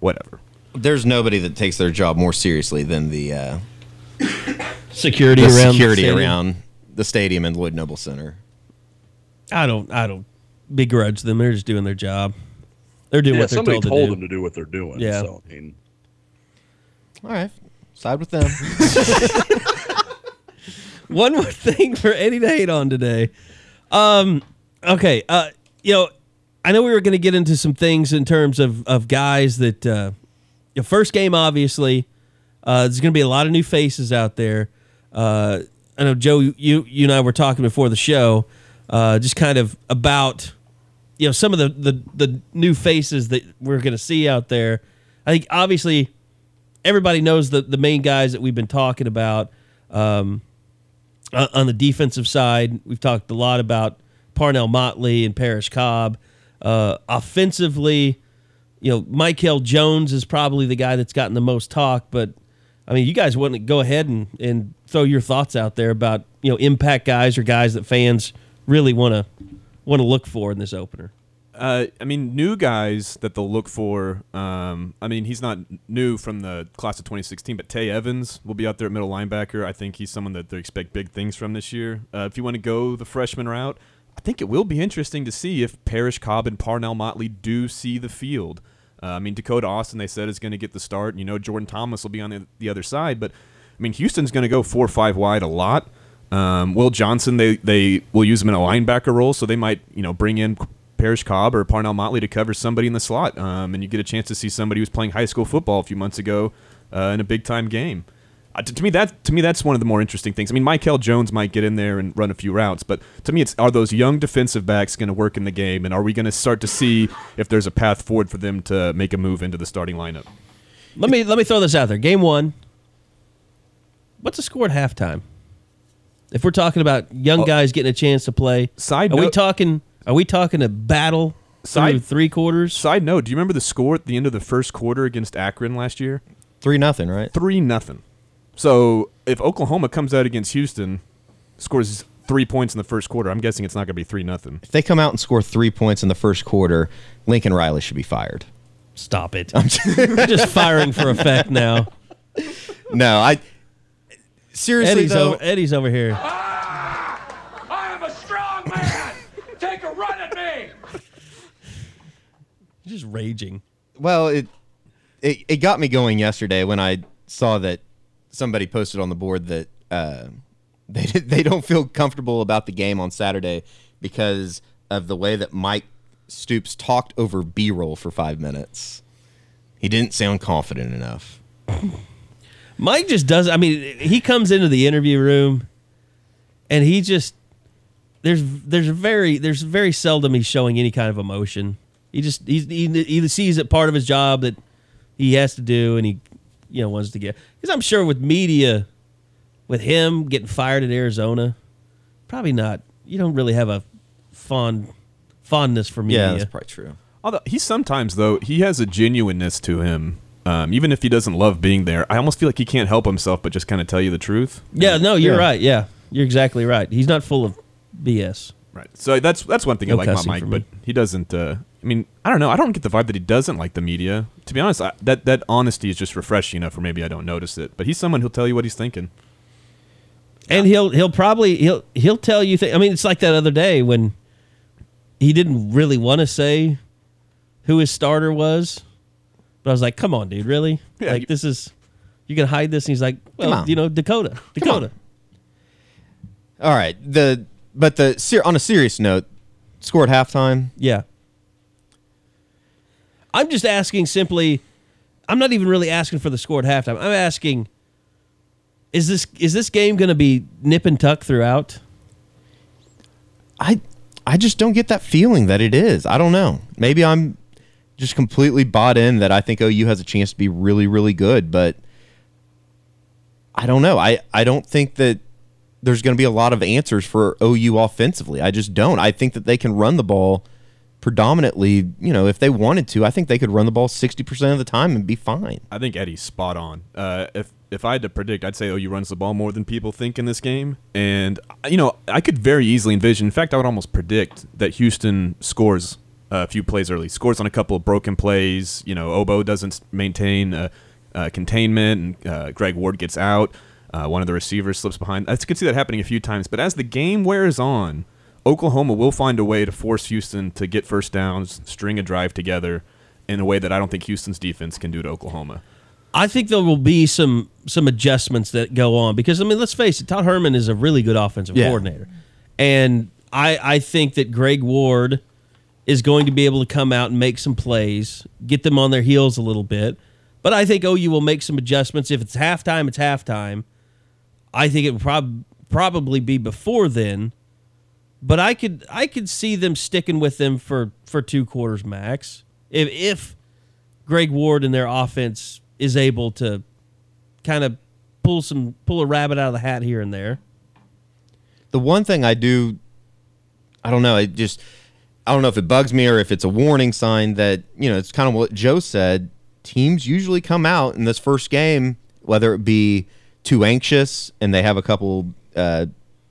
whatever. There's nobody that takes their job more seriously than the uh, Security the around the security stadium. around the stadium and Lloyd Noble Center. I don't I don't begrudge them. They're just doing their job. They're doing yeah, what they're somebody told, to told do. them to do what they're doing. Yeah. So, I mean, All right, side with them. One more thing for Eddie to hate on today. Um, okay, uh, you know, I know we were going to get into some things in terms of of guys that uh, your first game, obviously, uh, there's going to be a lot of new faces out there. Uh, I know Joe, you you and I were talking before the show, uh, just kind of about you know some of the the, the new faces that we're going to see out there. I think obviously everybody knows the the main guys that we've been talking about. Um, on the defensive side, we've talked a lot about Parnell Motley and Parrish Cobb. Uh, offensively, you know, Michael Jones is probably the guy that's gotten the most talk. But I mean, you guys wouldn't go ahead and, and throw your thoughts out there about you know impact guys or guys that fans really want to want to look for in this opener. Uh, I mean, new guys that they'll look for. Um, I mean, he's not new from the class of 2016, but Tay Evans will be out there at middle linebacker. I think he's someone that they expect big things from this year. Uh, if you want to go the freshman route, I think it will be interesting to see if Parrish Cobb and Parnell Motley do see the field. Uh, I mean, Dakota Austin, they said, is going to get the start. You know, Jordan Thomas will be on the, the other side, but I mean, Houston's going to go four or five wide a lot. Um, Will Johnson, they they will use him in a linebacker role, so they might you know bring in Parrish Cobb or Parnell Motley to cover somebody in the slot, um, and you get a chance to see somebody who's playing high school football a few months ago uh, in a big time game. Uh, to, to me, that to me that's one of the more interesting things. I mean, Michael Jones might get in there and run a few routes, but to me, it's are those young defensive backs going to work in the game, and are we going to start to see if there's a path forward for them to make a move into the starting lineup? Let me let me throw this out there. Game one. What's the score at halftime? If we're talking about young guys getting a chance to play, side are we talking? Are we talking a battle through Side- three quarters? Side note: Do you remember the score at the end of the first quarter against Akron last year? Three nothing, right? Three nothing. So if Oklahoma comes out against Houston, scores three points in the first quarter, I'm guessing it's not going to be three nothing. If they come out and score three points in the first quarter, Lincoln Riley should be fired. Stop it! I'm just firing for effect now. No, I seriously Eddie's though. over. Eddie's over here. Ah! I am a strong man. Take a run at me. Just raging. Well, it, it it got me going yesterday when I saw that somebody posted on the board that uh, they they don't feel comfortable about the game on Saturday because of the way that Mike Stoops talked over B-roll for five minutes. He didn't sound confident enough. Mike just does. I mean, he comes into the interview room, and he just there's there's very there's very seldom he's showing any kind of emotion. He just he's, he he sees it part of his job that he has to do, and he you know wants to get because I'm sure with media, with him getting fired at Arizona, probably not. You don't really have a fond fondness for media. Yeah, that's probably true. Although he sometimes though he has a genuineness to him. Um, even if he doesn't love being there, I almost feel like he can't help himself but just kind of tell you the truth. Yeah, no, you're Yeah. right. Yeah, you're exactly right. He's not full of BS. Right. So that's that's one thing I like about Mike, but he doesn't. Uh, I mean, I don't know. I don't get the vibe that he doesn't like the media. To be honest, I, that that honesty is just refreshing enough, or maybe I don't notice it. But he's someone who'll tell you what he's thinking. and he'll he'll probably he'll he'll tell you th- I mean it's like that other day when he didn't really want to say who his starter was but I was like come on dude really Yeah, like you- this is You gonna hide this? And he's like, well, you know, Dakota, Dakota. All right. The but the on a serious note, scored halftime. Yeah. I'm just asking simply. I'm not even really asking for the score at halftime. I'm asking, is this is this game going to be nip and tuck throughout? I I just don't get that feeling that it is. I don't know. Maybe I'm just completely bought in that I think OU has a chance to be really really good, but I don't know. I I don't think that there's going to be a lot of answers for OU offensively. I just don't. I think that they can run the ball predominantly, you know, if they wanted to. I think they could run the ball 60% of the time and be fine. I think Eddie's spot on. Uh, if if I had to predict, I'd say OU runs the ball more than people think in this game, and you know I could very easily envision. In fact, I would almost predict that Houston scores a few plays early, scores on a couple of broken plays. You know, Obo doesn't maintain containment, and uh, Greg Ward gets out. Uh, one of the receivers slips behind. I could see that happening a few times, but as the game wears on, Oklahoma will find a way to force Houston to get first downs, string a drive together in a way that I don't think Houston's defense can do to Oklahoma. I think there will be some some adjustments that go on because I mean, let's face it, Tom Herman is a really good offensive Yeah. coordinator, and I I think that Greg Ward is going to be able to come out and make some plays, get them on their heels a little bit. But I think OU will make some adjustments. If it's halftime, it's halftime. I think it will prob- probably be before then. But I could I could see them sticking with them for for two quarters max. If if Greg Ward and their offense is able to kind of pull some pull a rabbit out of the hat here and there. The one thing I do, I don't know, it just, I don't know if it bugs me or if it's a warning sign that, you know, it's kind of what Joe said. Teams usually come out in this first game, whether it be too anxious and they have a couple uh,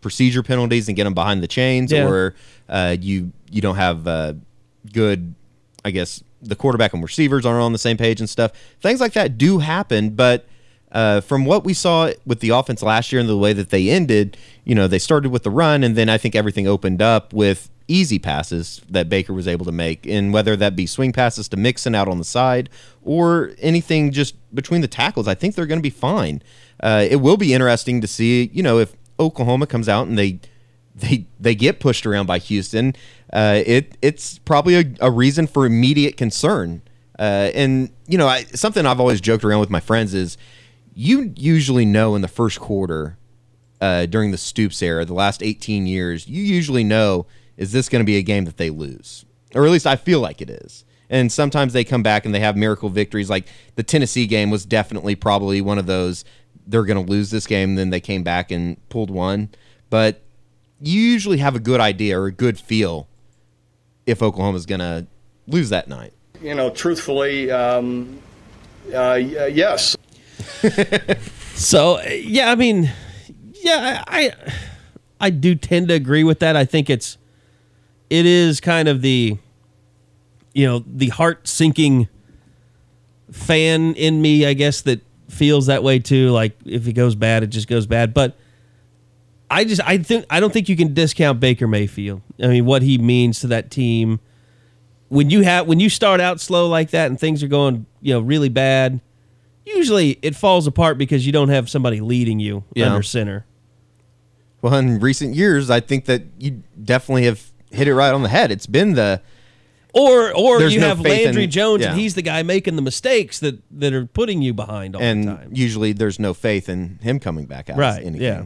procedure penalties and get them behind the chains, Yeah. or uh, you you don't have uh, good, I guess the quarterback and receivers aren't on the same page and stuff. Things like that do happen, but uh, from what we saw with the offense last year and the way that they ended, you know, they started with the run, and then I think everything opened up with easy passes that Baker was able to make, and whether that be swing passes to Mixon out on the side or anything just between the tackles, I think they're going to be fine. Uh, it will be interesting to see, you know, if Oklahoma comes out and they they they get pushed around by Houston. Uh, it it's probably a, a reason for immediate concern. Uh, and you know, I, something I've always joked around with my friends is, you usually know in the first quarter uh, during the Stoops era, the last 18 years, you usually know is this going to be a game that they lose, or at least I feel like it is. And sometimes they come back and they have miracle victories. Like the Tennessee game was definitely probably one of those. They're going to lose this game, then they came back and pulled one. But you usually have a good idea or a good feel if Oklahoma's going to lose that night. You know, truthfully, um, uh, yes. So uh, yeah, I mean, yeah, I, I I do tend to agree with that. I think it's it is kind of the you know the heart sinking fan in me, I guess that feels that way too. Like if it goes bad, it just goes bad. But I just I think I don't think you can discount Baker Mayfield. I mean, what he means to that team. When you have when you start out slow like that and things are going you know really bad, usually it falls apart because you don't have somebody leading you Yeah. under center. Well, in recent years, I think that you definitely have hit it right on the head. It's been the Or or There's you no have faith Landry in- Jones yeah. and he's the guy making the mistakes that that are putting you behind all the and usually there's no faith in him coming back out. Right, Anything. yeah.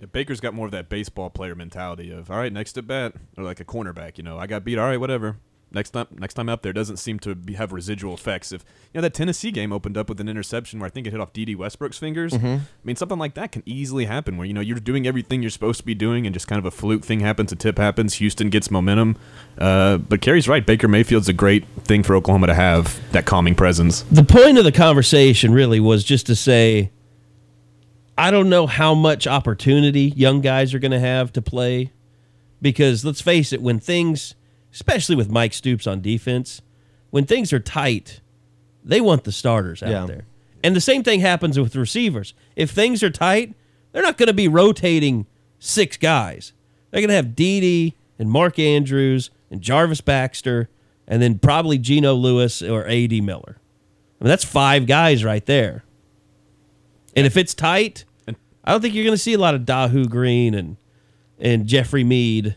Yeah, Baker's got more of that baseball player mentality of all right, next at bat, or like a cornerback. You know, I got beat. All right, whatever. Next time, next time up there doesn't seem to be, have residual effects. If you know that Tennessee game opened up with an interception where I think it hit off D.D. Westbrook's fingers. Mhm. I mean, something like that can easily happen where you know you're doing everything you're supposed to be doing, and just kind of a fluke thing happens, a tip happens, Houston gets momentum. Uh, but Kerry's right. Baker Mayfield's a great thing for Oklahoma to have that calming presence. the point of the conversation really was just to say I don't know how much opportunity young guys are going to have to play because let's face it when things especially with Mike Stoops on defense when things are tight they want the starters out Yeah. there. And the same thing happens with receivers. If things are tight, they're not going to be rotating six guys. They're going to have D.D. and Mark Andrews and Jarvis Baxter and then probably Geno Lewis or A.D. Miller. I mean, that's five guys right there. And if it's tight, I don't think you're going to see a lot of Dahu Green and and Jeffrey Mead.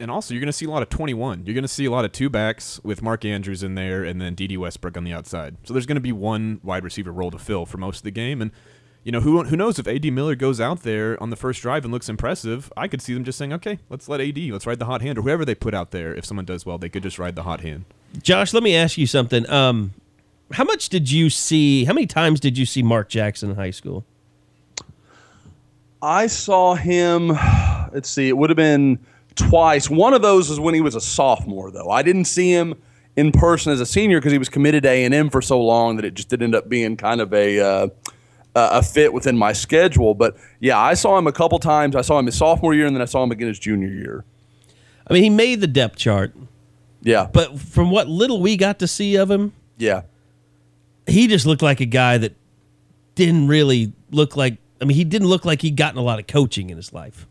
And also, you're going to see a lot of 21. You're going to see a lot of two backs with Mark Andrews in there and then D.D. Westbrook on the outside. So there's going to be one wide receiver role to fill for most of the game. And, you know, who, who knows if A.D. Miller goes out there on the first drive and looks impressive, I could see them just saying, okay, let's let A.D., let's ride the hot hand. Or whoever they put out there, if someone does well, they could just ride the hot hand. Josh, let me ask you something. Um, how much did you see, how many times did you see Mark Jackson in high school? I saw him. Let's see, it would have been twice. One of those was when he was a sophomore, though. I didn't see him in person as a senior because he was committed to A and M for so long that it just did end up being kind of a uh, a fit within my schedule. But yeah, I saw him a couple times. I saw him his sophomore year, and then I saw him again his junior year. I mean, he made the depth chart. Yeah, but from what little we got to see of him, yeah, he just looked like a guy that didn't really look like. I mean, he didn't look like he'd gotten a lot of coaching in his life.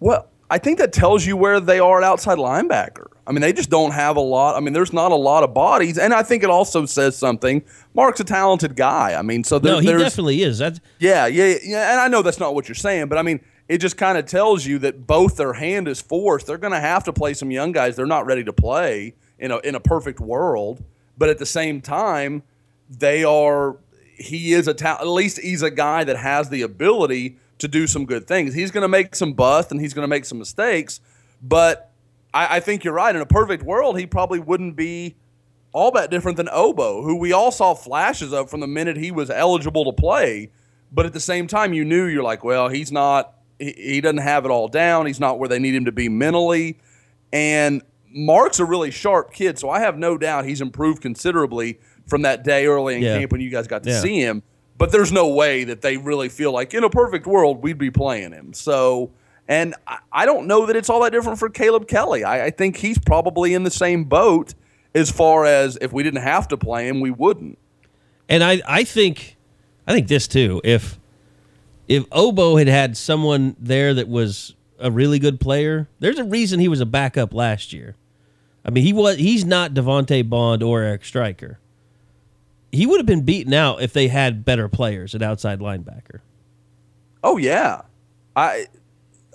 Well, I think that tells you where they are at outside linebacker. I mean, they just don't have a lot. I mean, there's not a lot of bodies, and I think it also says something. Mark's a talented guy. I mean, so there, no, he there's definitely is. That's yeah, yeah, yeah. And I know that's not what you're saying, but I mean, it just kind of tells you that both their hand is forced. They're going to have to play some young guys. They're not ready to play in a in a perfect world, but at the same time, they are. He is a ta- at least he's a guy that has the ability to do some good things. He's going to make some bust and he's going to make some mistakes, but I, I think you're right. In a perfect world, he probably wouldn't be all that different than Obo, who we all saw flashes of from the minute he was eligible to play. But at the same time, you knew you're like, well, he's not, he, he doesn't have it all down. He's not where they need him to be mentally. And Mark's a really sharp kid, so I have no doubt he's improved considerably from that day early in Yeah. camp when you guys got to Yeah. see him. But there's no way that they really feel like in a perfect world we'd be playing him. So, and I, I don't know that it's all that different for Caleb Kelly. I, I think he's probably in the same boat as far as if we didn't have to play him, we wouldn't. And I, I think, I think this too. If if Obo had had someone there that was a really good player, there's a reason he was a backup last year. I mean, he was he's not Devante Bond or Eric Striker. He would have been beaten out if they had better players at outside linebacker. Oh yeah, I,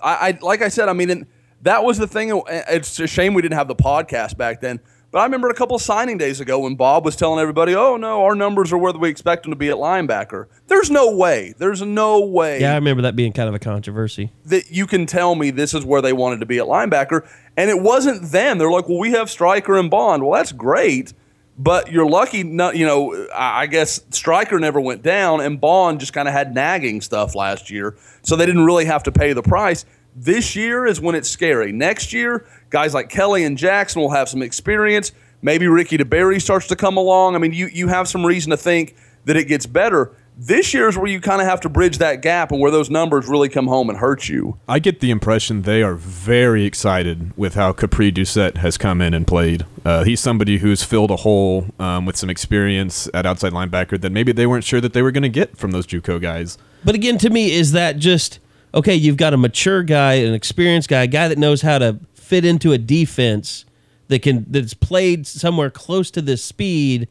I, I like I said. I mean, and that was the thing. It's a shame we didn't have the podcast back then. But I remember a couple of signing days ago when Bob was telling everybody, "Oh no, our numbers are where we expect them to be at linebacker." There's no way. There's no way Yeah, I remember that being kind of a controversy. that you can tell me this is where they wanted to be at linebacker. And it wasn't them. They're like, well, we have Striker and Bond. Well, that's great. But you're lucky, not, you know, I guess Striker never went down and Bond just kind of had nagging stuff last year. So they didn't really have to pay the price. This year is when it's scary. Next year, guys like Kelly and Jackson will have some experience. Maybe Ricky DeBerry starts to come along. I mean, you, you have some reason to think that it gets better. This year is where you kind of have to bridge that gap and where those numbers really come home and hurt you. I get the impression they are very excited with how Capri Doucette has come in and played. Uh, he's somebody who's filled a hole um, with some experience at outside linebacker that maybe they weren't sure that they were going to get from those JUCO guys. But again, to me, is that just okay? You've got a mature guy, an experienced guy, a guy that knows how to fit into a defense that can that's played somewhere close to this speed.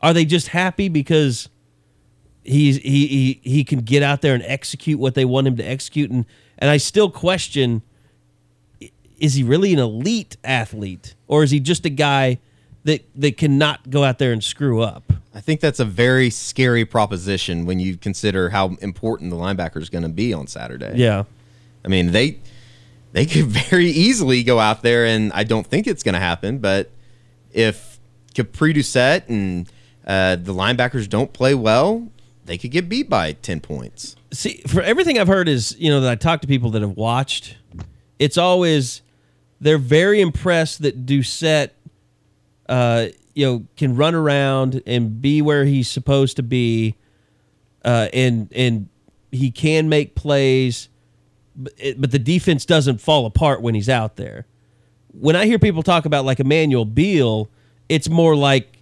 Are they just happy because he's he he he can get out there and execute what they want him to execute? And and I still question: is he really an elite athlete, or is he just a guy that that cannot go out there and screw up? I think that's a very scary proposition when you consider how important the linebacker is going to be on Saturday. Yeah. I mean, they they could very easily go out there, and I don't think it's going to happen. But if Capri Doucette and uh, the linebackers don't play well, they could get beat by ten points. see for everything I've heard is you know that I talk to people that have watched, it's always they're very impressed that Doucette, uh, you know, can run around and be where he's supposed to be, uh, and and he can make plays, but, it, but the defense doesn't fall apart when he's out there. When I hear people talk about like Emmanuel Beal, it's more like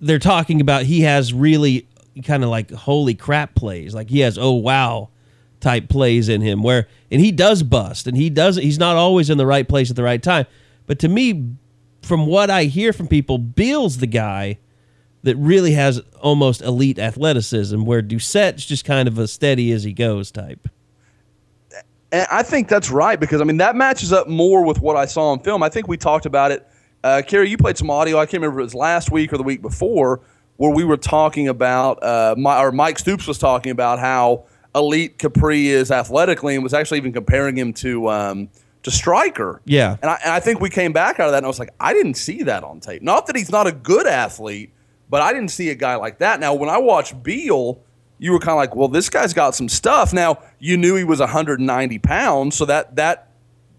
they're talking about he has really kind of like holy crap plays. Like he has oh wow type plays in him where and he does bust and he does he's not always in the right place at the right time. But to me, from what I hear from people, Bill's the guy that really has almost elite athleticism, where Doucette's just kind of a steady as he goes type. And I think that's right because I mean that matches up more with what I saw on film. I think we talked about it. Uh, Kerry, you played some audio. I can't remember if it was last week or the week before, where we were talking about uh, my, or Mike Stoops was talking about how elite Capri is athletically, and was actually even comparing him to um, to Striker. Yeah. And I, and I think we came back out of that, and I was like, I didn't see that on tape. Not that he's not a good athlete, but I didn't see a guy like that. Now, when I watched Beal, you were kind of like, well, this guy's got some stuff. Now, you knew he was 190 pounds, so that that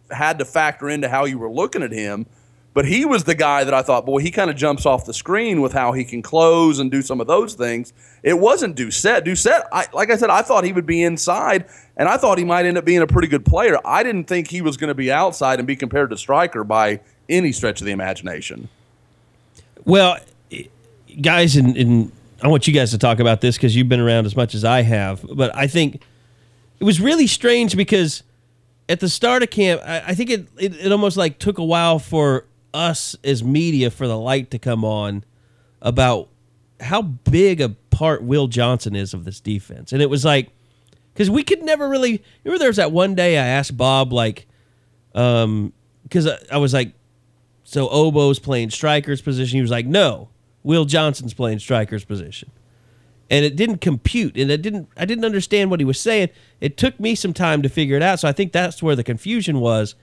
had to factor into how you were looking at him. But he was the guy that I thought, boy, he kind of jumps off the screen with how he can close and do some of those things. It wasn't Doucette. Doucette, I, like I said, I thought he would be inside, and I thought he might end up being a pretty good player. I didn't think he was going to be outside and be compared to Striker by any stretch of the imagination. Well, guys, and, I want you guys to talk about this because you've been around as much as I have. But I think it was really strange because at the start of camp, I, I think it, it, it almost like took a while for us as media for the light to come on about how big a part Will Johnson is of this defense. And it was like, because we could never really remember there was that one day I asked Bob, like, um, because I, I was like, so Obo's playing striker's position. He was like, no, Will Johnson's playing striker's position. And it didn't compute, and it didn't. I didn't understand what he was saying. It took me some time to figure it out. So I think that's where the confusion was.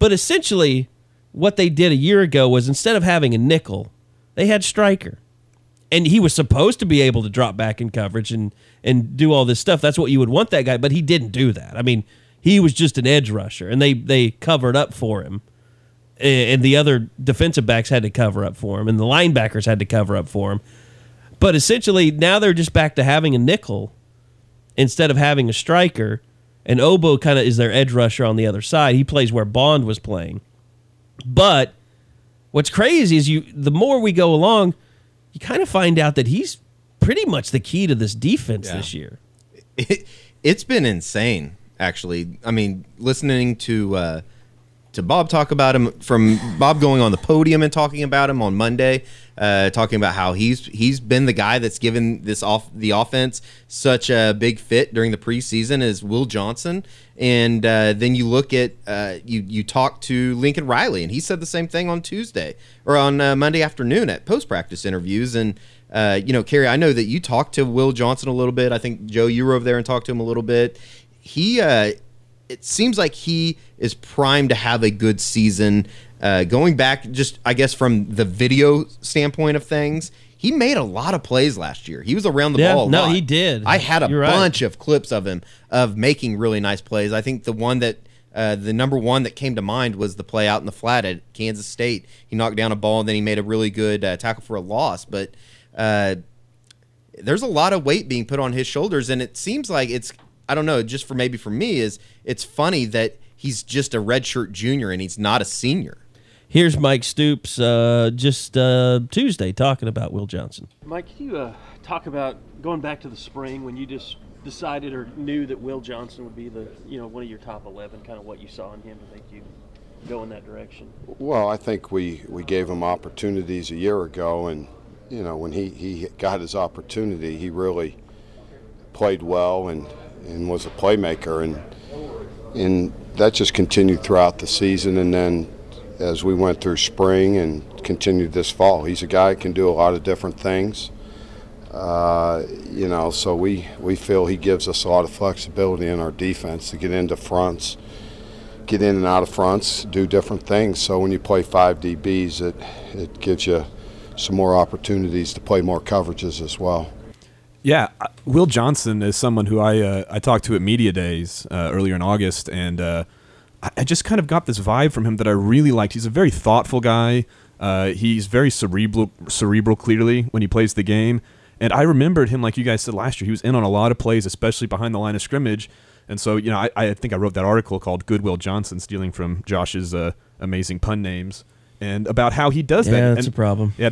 But essentially, what they did a year ago was instead of having a nickel, they had striker, and he was supposed to be able to drop back in coverage and and do all this stuff. That's what you would want that guy, but he didn't do that. I mean, he was just an edge rusher, and they they covered up for him and the other defensive backs had to cover up for him, and the linebackers had to cover up for him. But essentially, now they're just back to having a nickel instead of having a striker. And Obo kind of is their edge rusher on the other side. He plays where Bond was playing. But what's crazy is you the more we go along, you kind of find out that he's pretty much the key to this defense Yeah. this year. It, it's been insane, actually. I mean, listening to uh, to Bob talk about him from Bob going on the podium and talking about him on Monday, uh, talking about how he's he's been the guy that's given this off the offense such a big fit during the preseason as Will Johnson, and uh, then you look at uh, you you talk to Lincoln Riley and he said the same thing on Tuesday or on uh, Monday afternoon at post practice interviews and. Uh, you know, Kerry, I know that you talked to Will Johnson a little bit. I think Joe, you were over there and talked to him a little bit. He, uh, it seems like he is primed to have a good season. Uh, going back, just I guess from the video standpoint of things, he made a lot of plays last year. He was around the Yeah, ball. a no, lot. he did. I had a You're right. bunch of clips of him of making really nice plays. I think the one that. Uh, the number one that came to mind was the play out in the flat at Kansas State. He knocked down a ball and then he made a really good uh, tackle for a loss. But uh, there's a lot of weight being put on his shoulders, and it seems like it's I don't know, just for maybe for me is it's funny that he's just a redshirt junior and he's not a senior. Here's Mike Stoops uh, just uh, Tuesday talking about Will Johnson. Mike, can you uh, talk about going back to the spring when you just decided or knew that Will Johnson would be the you know one of your top eleven, kind of what you saw in him to make you go in that direction? Well, I think we, we gave him opportunities a year ago, and you know when he, he got his opportunity, he really played well and, and was a playmaker, and and that just continued throughout the season, and then as we went through spring and continued this fall, he's a guy who can do a lot of different things. Uh, you know, so we, we feel he gives us a lot of flexibility in our defense to get into fronts get in and out of fronts, do different things. So when you play five DBs, it it gives you some more opportunities to play more coverages as well. Yeah, uh, Will Johnson is someone who I uh, I talked to at media days uh, earlier in August, and uh, I, just kind of got this vibe from him that I really liked. He's a very thoughtful guy. Uh, he's very cerebral, cerebral clearly when he plays the game. And I remembered him, like you guys said last year, he was in on a lot of plays, especially behind the line of scrimmage. And so, you know, I, I think I wrote that article called Goodwill Johnson, stealing from Josh's uh, amazing pun names, and about how he does that. Yeah, that's And- a problem. Yeah,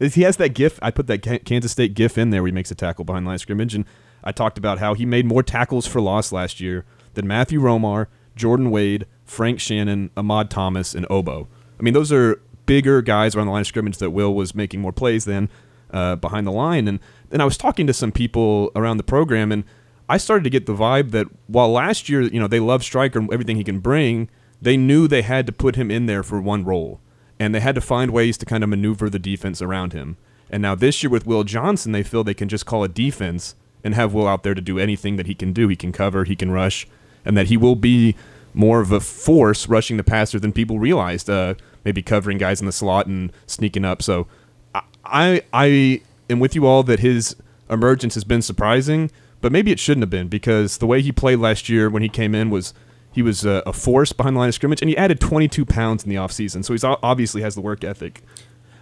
he has that gif. I put that Kansas State gif in there where he makes a tackle behind the line of scrimmage, and I talked about how he made more tackles for loss last year than Matthew Romar, Jordan Wade, Frank Shannon, Ahmad Thomas, and Obo. I mean, those are bigger guys around the line of scrimmage that Will was making more plays than. uh, behind the line. And then I was talking to some people around the program, and I started to get the vibe that while last year, you know, they love Striker and everything he can bring, they knew they had to put him in there for one role, and they had to find ways to kind of maneuver the defense around him. And now this year with Will Johnson, they feel they can just call a defense and have Will out there to do anything that he can do. He can cover, he can rush, and that he will be more of a force rushing the passer than people realized. Uh, maybe covering guys in the slot and sneaking up. So I, I I am with you all that his emergence has been surprising, but maybe it shouldn't have been because the way he played last year when he came in was he was a, a force behind the line of scrimmage, and he added 22 pounds in the offseason. So he's o- obviously has the work ethic.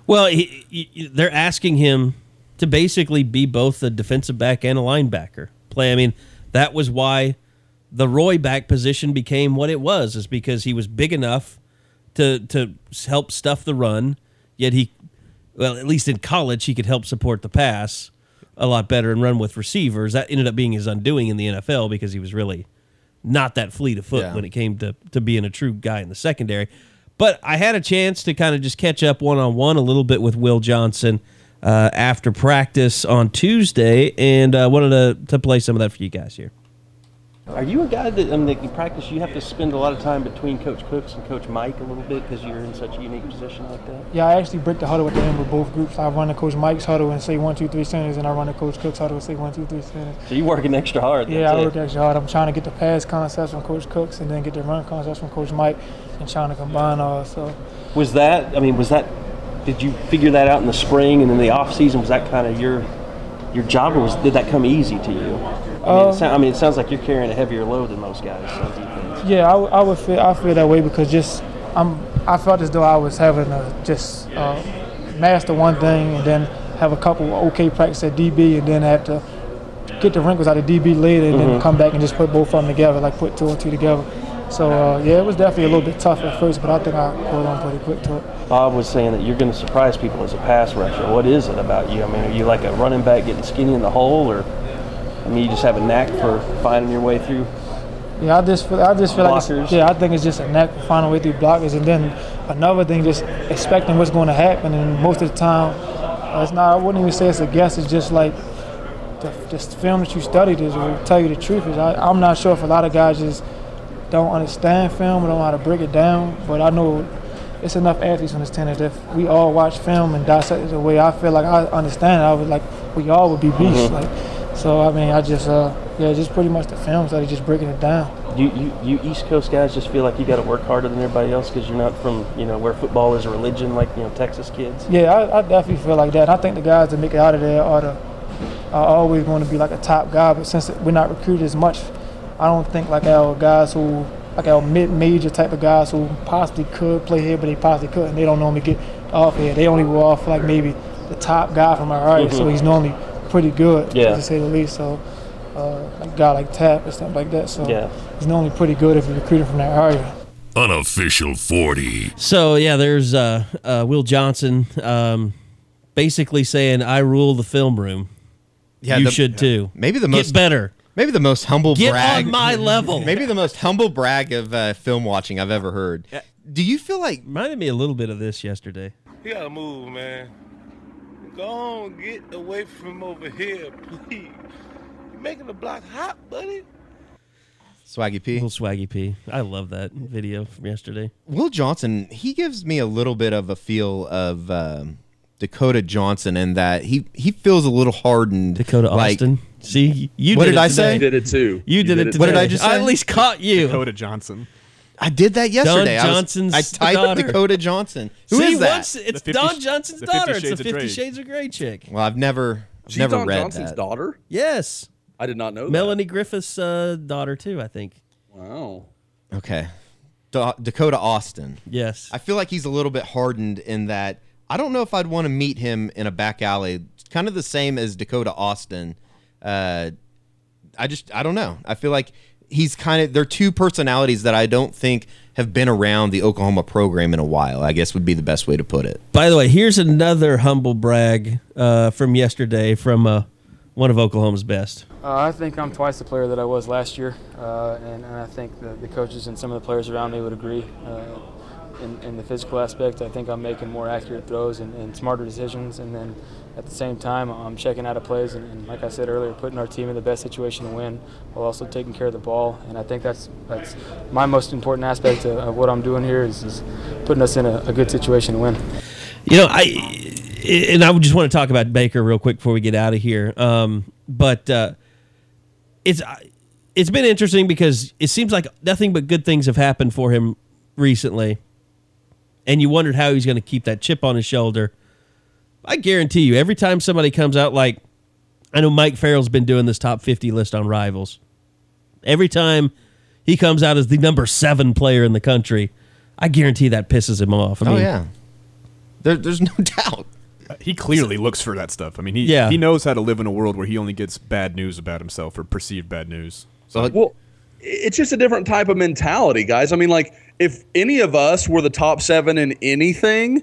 Well, he, he, they're asking him to basically be both a defensive back and a linebacker. Play. I mean, that was why the Roy back position became what it was, is because he was big enough to to help stuff the run. Yet he, well, at least in college, he could help support the pass a lot better and run with receivers. That ended up being his undoing in the NFL because he was really not that fleet of foot Yeah. when it came to to being a true guy in the secondary. But I had a chance to kind of just catch up one on one a little bit with Will Johnson uh, after practice on Tuesday, and uh, wanted to, to play some of that for you guys here. Are you a guy that, I mean, that you practice, you have to spend a lot of time between Coach Cooks and Coach Mike a little bit because you're in such a unique position like that? Yeah, I actually break the huddle at the end with both groups. I run the Coach Mike's huddle and say one, two, three centers, and I run the Coach Cook's huddle and say one, two, three centers. So you're working extra hard. Yeah, I it. work extra hard. I'm trying to get the pass concepts from Coach Cooks and then get the run concepts from Coach Mike and trying to combine all. So Was that, I mean, was that, did you figure that out in the spring and in the off season? Was that kind of your your job or was, did that come easy to you? I mean, it sound, I mean, it sounds like you're carrying a heavier load than most guys on defense. yeah, I, would- I would feel I feel that way because just I'm I felt as though I was having to just uh, master one thing and then have a couple okay practice at DB and then have to get the wrinkles out of DB later and Mhm. then come back and just put both of them together, like put two and two together. So uh, yeah, it was definitely a little bit tough at first, but I think I pulled on pretty quick to it. Bob was saying that you're going to surprise people as a pass rusher. What is it about you? I mean, are you like a running back getting skinny in the hole, or I mean, you just have a knack for finding your way through? Yeah, I just feel, I just feel like Blockers. it's, yeah, I think it's just a knack for finding a way through blockers, and then another thing, just expecting what's going to happen. And most of the time, uh, it's not. I wouldn't even say it's a guess. It's just like the, just film that you studied is will tell you the truth. Is I, I'm not sure if a lot of guys just don't understand film or don't know how to break it down. But I know it's enough athletes on this team that if we all watch film and dissect it the way I feel like I understand it, I would like we all would be beasts. Mhm. Like so, I mean, I just uh, yeah, just pretty much the film study, just breaking it down. You, you, you East Coast guys just feel like you got to work harder than everybody else because you're not from you know where football is a religion like you know Texas kids. Yeah, I, I definitely feel like that. I think the guys that make it out of there are the are always going to be like a top guy. But since we're not recruited as much, I don't think like our guys who like our mid-major type of guys who possibly could play here, but they possibly couldn't. They don't normally get off here. They only go off like maybe the top guy from our area, so Mhm. he's normally pretty good, Yeah. to say the least. So. Uh, like a guy like Tap and stuff like that. So Yeah. he's normally pretty good if you recruit him from that area. Unofficial 40. So yeah, there's uh, uh, Will Johnson um, basically saying, "I rule the film room. Yeah, you the- should too. Maybe the Get most better. Maybe the most humble Get brag. on my level. Maybe the most humble brag of uh, film watching I've ever heard. Do you feel like reminded me a little bit of this yesterday? You gotta move, man. Go on, get away from over here, please. You're making the block hot, buddy. Swaggy P? Little Swaggy P. I love that video from yesterday. Will Johnson, he gives me a little bit of a feel of um, Dakota Johnson in that he he feels a little hardened. Dakota like, Austin. See, you what did did it I today. say? You did it too. You, did, it. What did I today. just I at least caught you. Dakota Johnson. I did that yesterday. I was- Johnson's I typed daughter. Dakota Johnson. Who See, is that? once- it's Fifty Don Johnson's the Fifty daughter. It's Shades the of Fifty Grey. Shades of Grey chick. Well, I've never I've never Don read Johnson's that. daughter. Yes. I did not know Melanie Griffith's uh, daughter too. I think. that. Wow. Okay. Da- Dakota Austin. Yes. I feel like he's a little bit hardened in that I don't know if I'd want to meet him in a back alley. It's kind of the same as Dakota Austin. Uh, I just I don't know. I feel like he's kind of they're two personalities that I don't think have been around the Oklahoma program in a while. I guess would be the best way to put it. By the way, here's another humble brag uh, from yesterday from uh, one of Oklahoma's best. Uh, I think I'm twice the player that I was last year, uh, and, and I think the, the coaches and some of the players around me would agree. Uh, in, in the physical aspect. I think I'm making more accurate throws and, and smarter decisions, and then at the same time, I'm checking out of plays and, and, like I said earlier, putting our team in the best situation to win, while also taking care of the ball. And I think that's that's my most important aspect of, of what I'm doing here is, is putting us in a, a good situation to win. You know, I and I just want to talk about Baker real quick before we get out of here. Um, but uh, it's it's been interesting because it seems like nothing but good things have happened for him recently, and you wondered how he's going to keep that chip on his shoulder. I guarantee you, every time somebody comes out like I know Mike Farrell's been doing this top fifty list on Rivals. Every time he comes out as the number seven player in the country, I guarantee that pisses him off. I oh mean, yeah, there, there's no doubt. He clearly looks for that stuff. I mean, he Yeah. he knows how to live in a world where he only gets bad news about himself or perceived bad news. So well, it's just a different type of mentality, guys. I mean, like if any of us were the top seven in anything,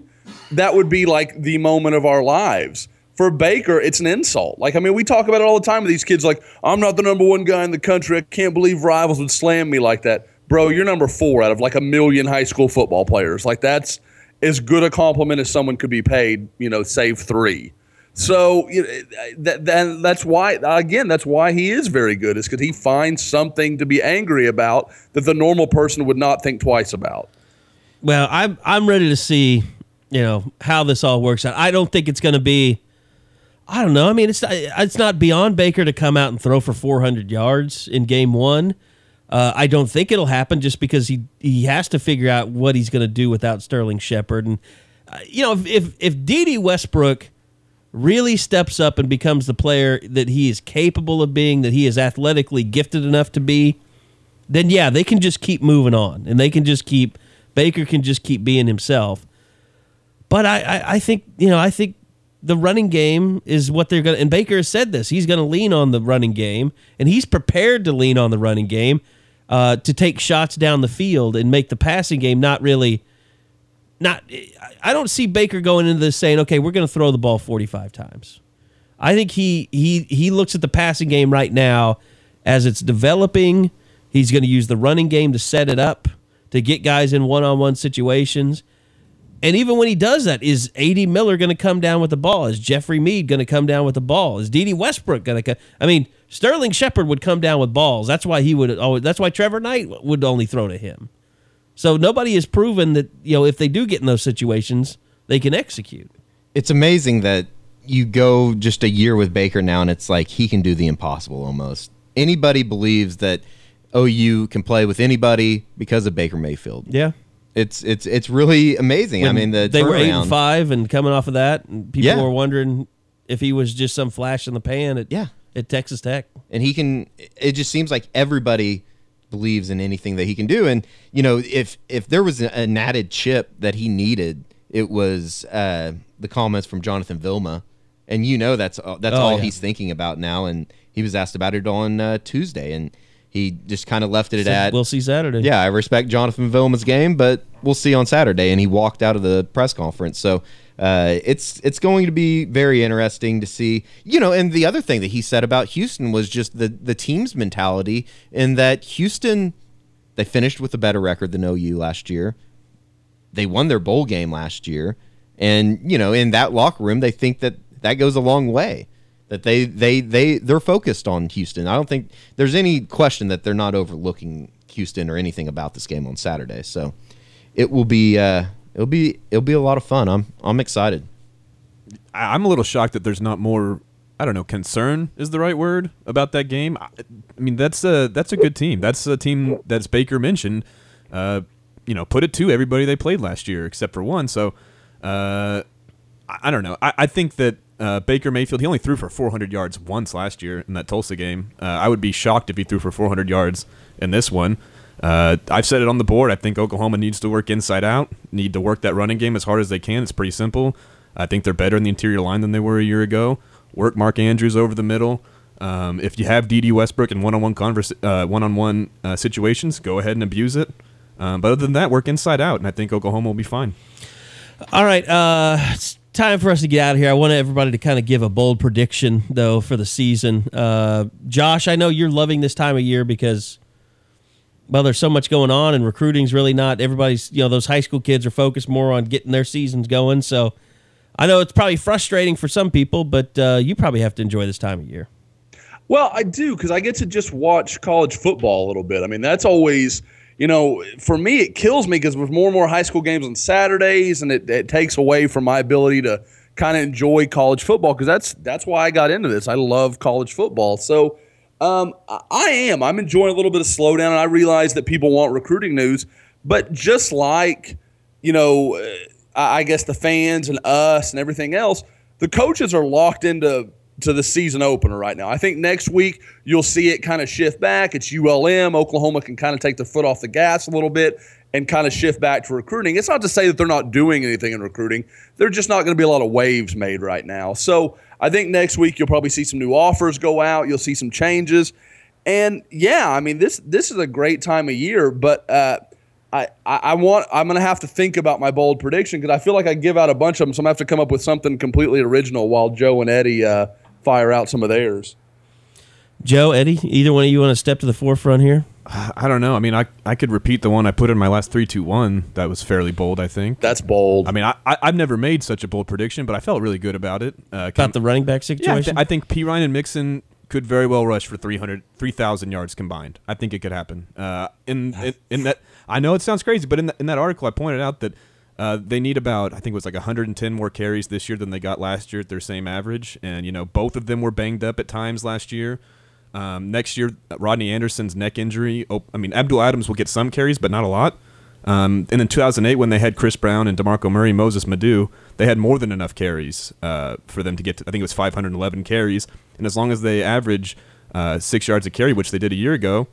that would be like the moment of our lives. For Baker, it's an insult. Like, I mean, we talk about it all the time with these kids. Like, I'm not the number one guy in the country. I can't believe rivals would slam me like that, bro. You're number four out of like a million high school football players. Like, that's as good a compliment as someone could be paid. You know, save three. So you know, that, that that's why again that's why he is very good is because he finds something to be angry about that the normal person would not think twice about. Well, I'm I'm ready to see, you know, how this all works out. I don't think it's going to be. I don't know. I mean, it's not, it's not beyond Baker to come out and throw for 400 yards in game one. Uh, I don't think it'll happen just because he he has to figure out what he's going to do without Sterling Shepard. And uh, you know, if if, if. Westbrook really steps up and becomes the player that he is capable of being, that he is athletically gifted enough to be, then yeah, they can just keep moving on, and they can just keep Baker can just keep being himself. But I, I, I think you know I think the running game is what they're going to. And Baker has said this. He's going to lean on the running game, and he's prepared to lean on the running game uh, to take shots down the field and make the passing game not really. Not, I don't see Baker going into this saying, "Okay, we're going to throw the ball 45 times." I think he he he looks at the passing game right now as it's developing. He's going to use the running game to set it up to get guys in one-on-one situations. And even when he does that, is A.D. Miller going to come down with the ball? Is Jeffery Mead going to come down with the ball? Is D.D. Westbrook going to come? I mean, Sterling Shepard would come down with balls. That's why he would always. That's why Trevor Knight would only throw to him. So nobody has proven that you know if they do get in those situations, they can execute. It's amazing that you go just a year with Baker now, and it's like he can do the impossible almost. Anybody believes that OU can play with anybody because of Baker Mayfield. Yeah. It's it's it's really amazing. I mean, the they were eight and five, and coming off of that, and people Yeah. were wondering if he was just some flash in the pan at yeah at Texas Tech. and he can it just seems like everybody believes in anything that he can do and you know if if there was an added chip that he needed it was uh the comments from Jonathan Vilma and you know that's uh, that's Oh, all yeah. he's thinking about now and he was asked about it on uh, Tuesday and he just kind of left it at "We'll see Saturday." yeah I respect Jonathan Vilma's game but we'll see on Saturday and he walked out of the press conference so uh, it's it's going to be very interesting to see. You know, and the other thing that he said about Houston was just the the team's mentality, in that Houston they finished with a better record than OU last year. They won their bowl game last year, and you know, in that locker room, they think that that goes a long way. That they they they they're focused on Houston. I don't think there's any question that they're not overlooking Houston or anything about this game on Saturday. So it will be uh, it'll be it'll be a lot of fun. I'm I'm excited. I'm a little shocked that there's not more. I don't know. Concern is the right word about that game. I, I mean, that's a that's a good team. That's a team that's Baker mentioned. Uh, you know, put it to everybody they played last year except for one. So, uh, I, I don't know. I, I think that uh, Baker Mayfield he only threw for 400 yards once last year in that Tulsa game. Uh, I would be shocked if he threw for 400 yards in this one. Uh, I've said it on the board. I think Oklahoma needs to work inside out. Need to work that running game as hard as they can. It's pretty simple. I think they're better in the interior line than they were a year ago. Work Mark Andrews over the middle. Um, if you have D.D. Westbrook in one-on-one converse, uh, one-on-one uh, situations, go ahead and abuse it. Um, but other than that, work inside out, and I think Oklahoma will be fine. All right, uh, time for us to get out of here. I want everybody to kind of give a bold prediction though for the season. Uh, Josh, I know you're loving this time of year because well, there's so much going on, and recruiting's really not. Everybody's, you know, those high school kids are focused more on getting their seasons going. So, I know it's probably frustrating for some people, but uh, you probably have to enjoy this time of year. Well, I do because I get to just watch college football a little bit. I mean, that's always, you know, for me, it kills me because there's more and more high school games on Saturdays, and it, it takes away from my ability to kind of enjoy college football because that's that's why I got into this. I love college football, so um, I- am. I'm enjoying a little bit of slowdown, and I realize that people want recruiting news, but just like you know, uh, I guess the fans and us and everything else, the coaches are locked into to the season opener right now. I think next week you'll see it kind of shift back. It's ULM. Oklahoma can kind of take their foot off the gas a little bit and kind of shift back to recruiting. It's not to say that they're not doing anything in recruiting. They're just not going to be a lot of waves made right now. So I think next week you'll probably see some new offers go out. You'll see some changes. And yeah, I mean this this is a great time of year, but uh, I, I I want I'm gonna have to think about my bold prediction because I feel like I give out a bunch of them, so I'm gonna have to come up with something completely original while Joe and Eddie uh, fire out some of theirs. Joe, Eddie, either one of you want to step to the forefront here? I don't know. I mean, I, I could repeat the one I put in my last three, two, one. That was fairly bold, I think. That's bold. I mean, I, I I've never made such a bold prediction, but I felt really good about it. Uh, About the running back Yeah, I, thi- situation? I think Perine and Mixon could very well rush for 300 3,000 yards combined. I think it could happen. Uh, in, in in that I know it sounds crazy, but in the, in that article I pointed out that uh, they need about I think it was like 110 more carries this year than they got last year at their same average, and you know both of them were banged up at times last year. Um, next year, Rodney Anderson's neck injury. Oh, I mean, Abdul Adams will get some carries, but not a lot. Um, and in 2008, when they had Chris Brown and DeMarco Murray, Mossis Madu, they had more than enough carries uh, for them to get to, I think it was 511 carries. And as long as they average uh, six yards a carry, which they did a year ago,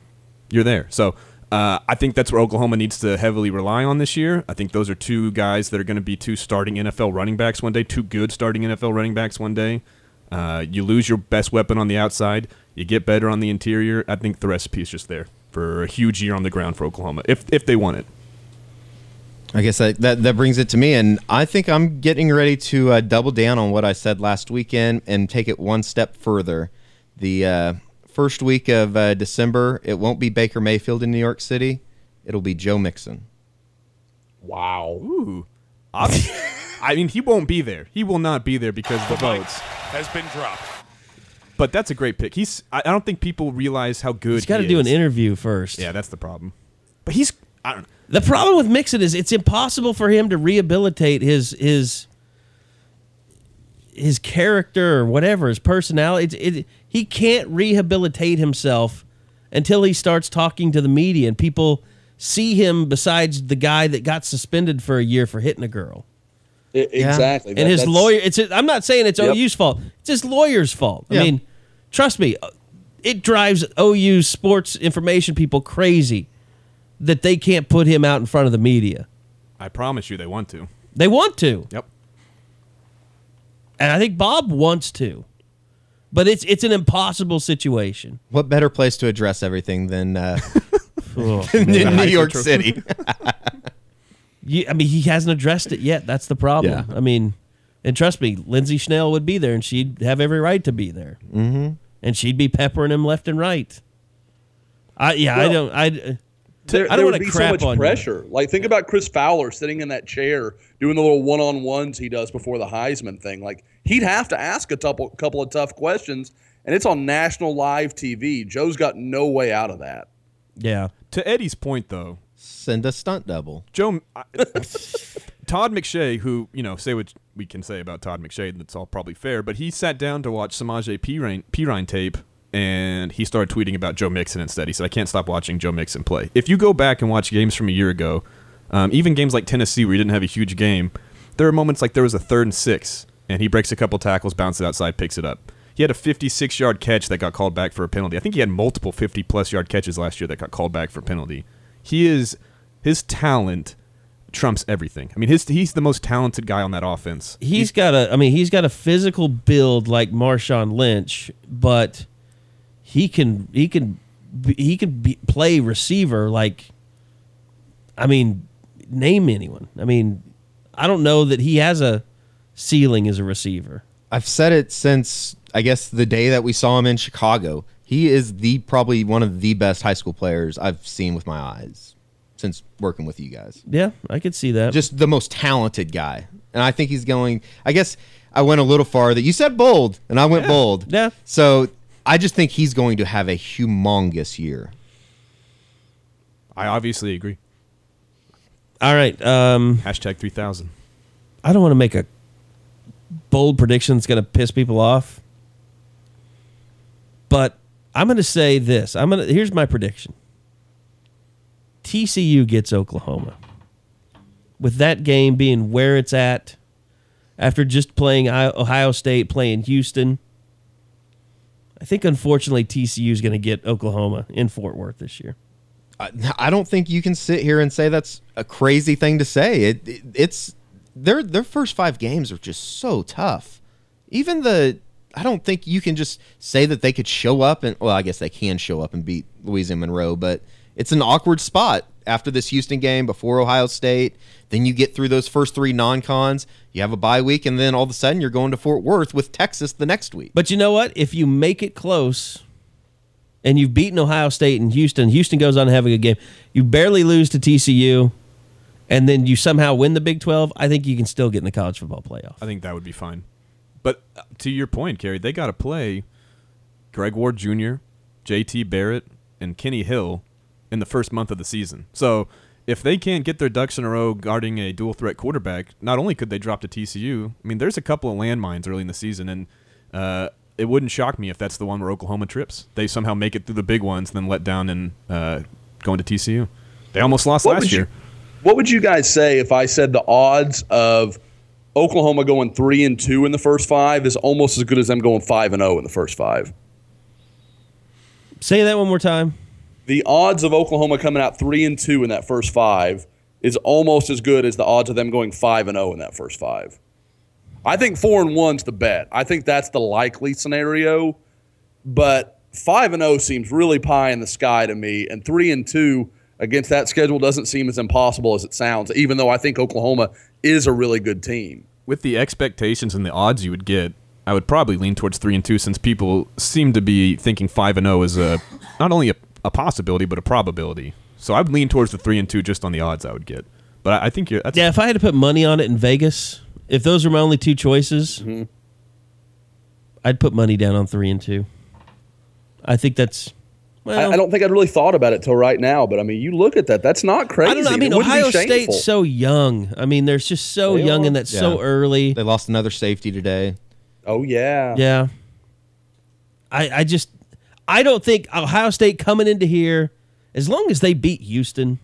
you're there. So uh, I think that's where Oklahoma needs to heavily rely on this year. I think those are two guys that are going to be two starting NFL running backs one day, two good starting NFL running backs one day. Uh, you lose your best weapon on the outside, you get better on the interior. I think the recipe is just there for a huge year on the ground for Oklahoma if if they want it. I guess that, that that brings it to me, and I think I'm getting ready to uh, double down on what I said last weekend and take it one step further. The uh, first week of uh, December, it won't be Baker Mayfield in New York City; it'll be Joe Mixon. Wow. Ooh. I mean, he won't be there. He will not be there because the votes. Has been dropped. But that's a great pick. He's. I I don't think people realize how good He's got to he do an is. interview first. Yeah, that's the problem. But he's. I don't. The problem with Mixon is it's impossible for him to rehabilitate his his his character or whatever his personality. It, it, he can't rehabilitate himself until he starts talking to the media and people see him besides the guy that got suspended for a year for hitting a girl. I- exactly. and That- his lawyer. It's. I'm not saying it's Yep. OU's fault. It's his lawyer's fault. Yeah. I mean, trust me, uh, it drives OU sports information people crazy that they can't put him out in front of the media. I promise you, they want to. They want to. Yep. And I think Bob wants to. But it's it's an impossible situation. What better place to address everything than uh, Oh, in. New York City? You, I mean, he hasn't addressed it yet. That's the problem. Yeah. I mean, and trust me, Lindsay Schnell would be there, and she'd have every right to be there, mm-hmm. and she'd be peppering him left and right. I yeah, I don't I. There, I don't would want be to so much on you. pressure. Like think about Chris Fowler sitting in that chair doing the little one-on-ones he does before the Heisman thing. Like he'd have to ask a couple couple of tough questions, and it's on national live TV. Joe's got no way out of that. Yeah. To Eddie's point, though, send a stunt double. Joe, I- Todd McShay, who you know, say what we can say about Todd McShay, and that's all probably fair, but he sat down to watch Samaje Perine, Perine tape, and he started tweeting about Joe Mixon instead. He said, "I can't stop watching Joe Mixon play." If you go back and watch games from a year ago, um, even games like Tennessee where he didn't have a huge game, there are moments like there was a third and six, and he breaks a couple tackles, bounces outside, picks it up. He had a 56 yard catch that got called back for a penalty. I think he had multiple 50 plus yard catches last year that got called back for penalty. He is his talent trumps everything. I mean, his he's the most talented guy on that offense. He's got a. I mean, he's got a physical build like Marshawn Lynch, but he can he can he can be, play receiver like. I mean, name anyone. I mean, I don't know that he has a ceiling as a receiver. I've said it since I guess the day that we saw him in Chicago. He is the probably one of the best high school players I've seen with my eyes since working with you guys. Yeah, I could see that. Just the most talented guy. And I think he's going I guess I went a little farther. You said bold and I went Yeah. bold. Yeah. So I just think he's going to have a humongous year. I obviously agree. All right. Um, Hashtag 3000. I don't want to make a bold prediction that's going to piss people off, but I'm going to say this. I'm going to. Here's my prediction. TCU gets Oklahoma. With that game being where it's at, after just playing Ohio State, playing Houston, I think unfortunately TCU is going to get Oklahoma in Fort Worth this year. I, don't think you can sit here and say that's a crazy thing to say. It, it it's their their first five games are just so tough. Even the I don't think you can just say that they could show up and well, I guess they can show up and beat Louisiana Monroe, but it's an awkward spot after this Houston game before Ohio State. Then you get through those first three non-cons. You have a bye week, and then all of a sudden you're going to Fort Worth with Texas the next week. But you know what? If you make it close and you've beaten Ohio State and Houston, Houston goes on to have a good game. You barely lose to TCU, and then you somehow win the Big 12. I think you can still get in the college football playoff. I think that would be fine. But uh, to your point, Kerry, they got to play Greg Ward Jr., JT Barrett, and Kenny Hill in the first month of the season. So if they can't get their ducks in a row guarding a dual threat quarterback, not only could they drop to TCU, I mean, there's a couple of landmines early in the season, and uh, it wouldn't shock me if that's the one where Oklahoma trips. They somehow make it through the big ones, then let down and uh, going to TCU. They almost lost What last would you- year. What would you guys say if I said the odds of Oklahoma going three and two in the first five is almost as good as them going five and zero in the first five? Say that one more time. The odds of Oklahoma coming out three and two in that first five is almost as good as the odds of them going five and zero in that first five. I think four and one's the bet. I think that's the likely scenario, but five and zero seems really pie in the sky to me, and three and two against that schedule doesn't seem as impossible as it sounds. Even though I think Oklahoma is a really good team. with the expectations and the odds you would get, I would probably lean towards three and two since people seem to be thinking five and zero is a not only a, a possibility but a probability. So I'd lean towards the three and two just on the odds I would get. But I, I think you're that's Yeah, if I had to put money on it in Vegas, if those were my only two choices, mm-hmm. I'd put money down on three and two. I think that's. Well, I, I don't think I'd really thought about it till right now, but I mean, you look at that. That's not crazy. I don't know. I mean, wouldn't Ohio. State's so young. I mean, they're just so They young are. and that's so early. They lost another safety today. Oh yeah. Yeah. I I just I don't think Ohio State coming into here, as long as they beat Houston,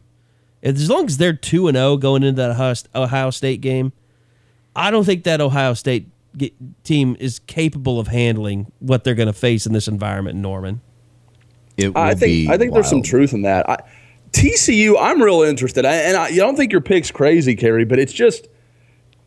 as long as they're two and zero going into that Ohio, Ohio State game, I don't think that Ohio State ge- team is capable of handling what they're going to face in this environment Norman. It I think I think there's some truth in that. I, TCU, I'm real interested, I, and I, you don't think your pick's crazy, Kerry, but it's just,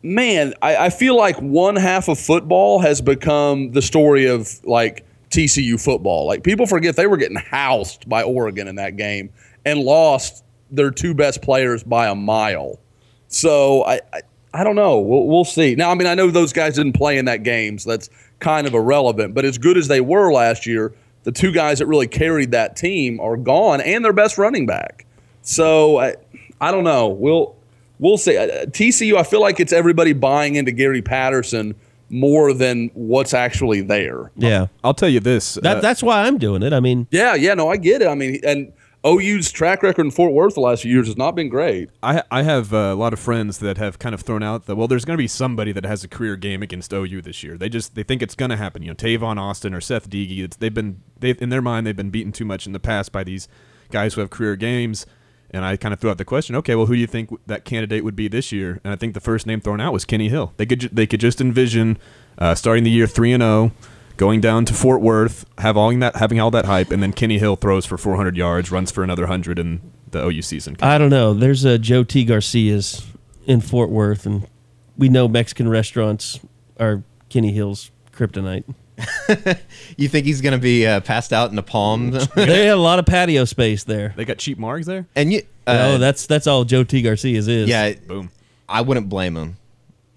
man, I, I feel like one half of football has become the story of like TCU football. Like people forget they were getting housed by Oregon in that game and lost their two best players by a mile. So I, I, I don't know. We'll, we'll see. Now, I mean, I know those guys didn't play in that game, so that's kind of irrelevant. But as good as they were last year, the two guys that really carried that team are gone, and their best running back. So I, I don't know. We'll we'll see. Uh, TCU, I feel like it's everybody buying into Gary Patterson more than what's actually there. Yeah, I'll tell you this. That uh, that's why I'm doing it. I mean, Yeah, yeah, no, I get it. I mean, and OU's track record in Fort Worth the last few years has not been great. I I have uh, a lot of friends that have kind of thrown out that well, there's going to be somebody that has a career game against OU this year. They just they think it's going to happen. You know, Tavon Austin or Seth Doege. It's, they've been they in their mind they've been beaten too much in the past by these guys who have career games. And I kind of threw out the question, okay, well, who do you think that candidate would be this year? And I think the first name thrown out was Kenny Hill. They could ju- they could just envision uh, starting the year three and zero, going down to Fort Worth, have all that having all that hype, and then Kenny Hill throws for 400 yards, runs for another hundred in the OU season. I don't know. There's a Joe T. Garcia's in Fort Worth, and we know Mexican restaurants are Kenny Hill's kryptonite. You think he's going to be uh, passed out in the palm? they had a lot of patio space there. They got cheap margs there. And you, oh, that's that's all Joe T. Garcia's is. yeah, boom. I wouldn't blame him.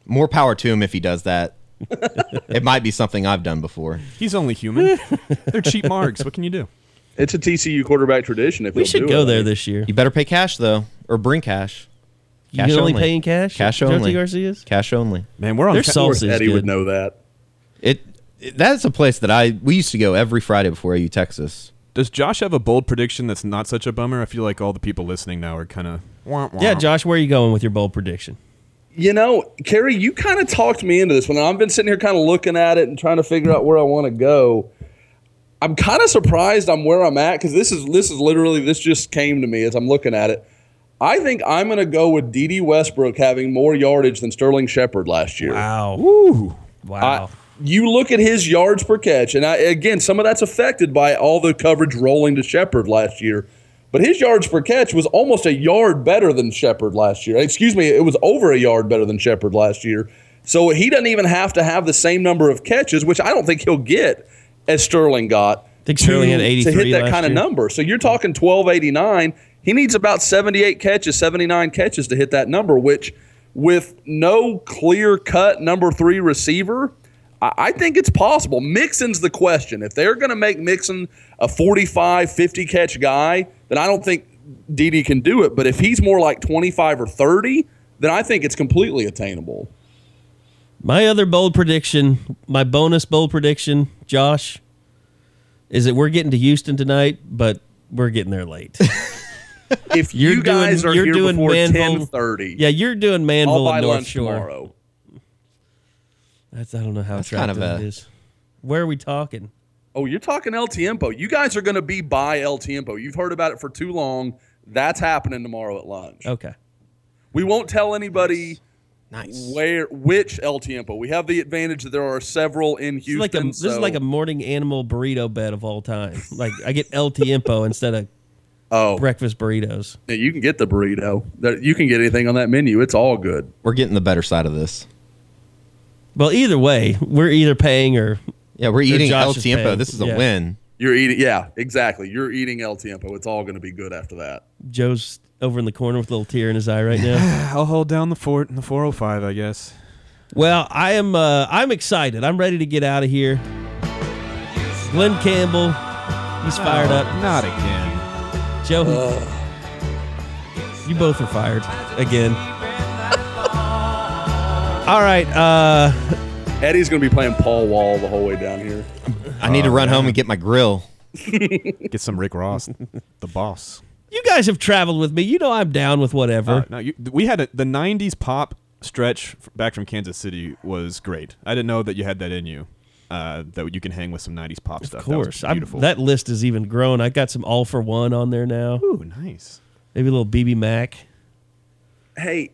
More power to him if he does that. it might be something I've done before. He's only human. They're cheap marks. What can you do? It's a TCU quarterback tradition. If We should do go it. there this year. You better pay cash though, or bring cash. You can only pay in cash? Cash Josie only. Garcia's? Cash only. Man, we're on. Their ca- salsa is Eddie good. would know that. It, it that's a place that I we used to go every Friday before AU Texas. Does Josh have a bold prediction that's not such a bummer? I feel like all the people listening now are kind of. Yeah, Josh, where are you going with your bold prediction? You know, Kerry, you kind of talked me into this one. I've been sitting here kind of looking at it and trying to figure out where I want to go. I'm kind of surprised I'm where I'm at because this is this is literally this just came to me as I'm looking at it. I think I'm going to go with D.D. Westbrook having more yardage than Sterling Shepard last year. Wow. Woo. Wow. You look at his yards per catch, and I, again, some of that's affected by all the coverage rolling to Shepard last year. But his yards per catch was almost a yard better than Shepard last year. Excuse me, it was over a yard better than Shepard last year. So he doesn't even have to have the same number of catches, which I don't think he'll get as Sterling got. think Sterling had 83 to hit that kind of number. So you're talking 1289. He needs about 78 catches, 79 catches to hit that number, which with no clear cut number three receiver, I think it's possible. Mixon's the question. If they're going to make Mixon a 45, 50 catch guy, then I don't think D.D. can do it. But if he's more like 25 or 30, then I think it's completely attainable. My other bold prediction, my bonus bold prediction, Josh, is that we're getting to Houston tonight, but we're getting there late. If You're you guys doing- are you're here doing before Manvel- 10:30, yeah, you're doing Manvel I'll buy and North Shore. tomorrow. That's I don't know how That's kind attractive of a- is. Where are we talking? Oh, you're talking El Tiempo. You guys are going to be by El Tiempo. You've heard about it for too long. That's happening tomorrow at lunch. Okay. We won't tell anybody Nice. where which El Tiempo. We have the advantage that there are several in This is Houston. like a this is like a morning animal burrito bed of all time. Like I get El Tiempo instead of oh breakfast burritos. Yeah, you can get the burrito. There- You can get anything on that menu. It's all good. We're getting the better side of this. Well, either way, we're either paying or Yeah, we're eating Josh El is Tiempo. paying. This is a Yeah. win. You're eating. Yeah, exactly. You're eating El Tiempo. It's all going to be good after that. Joe's over in the corner with a little tear in his eye right now. I'll hold down the fort in the 405, I guess. Well, I am. Uh, I'm excited. I'm ready to get out of here. Glenn Campbell, he's fired up. Not again. Joe, you both are fired again. All right. Uh, Eddie's going to be playing Paul Wall the whole way down here. I need to run home and get my grill. Get some Rick Ross, the boss. you guys have traveled with me. You know I'm down with whatever. Uh, no, you, we had a, the '90s pop stretch f- back from Kansas City was great. I didn't know that you had that in you. Uh, that you can hang with some '90s pop stuff. of course, that was I'm- beautiful. that list has even grown. I got some All-4-One on there now. Ooh, nice. Maybe a little BBMak. Hey,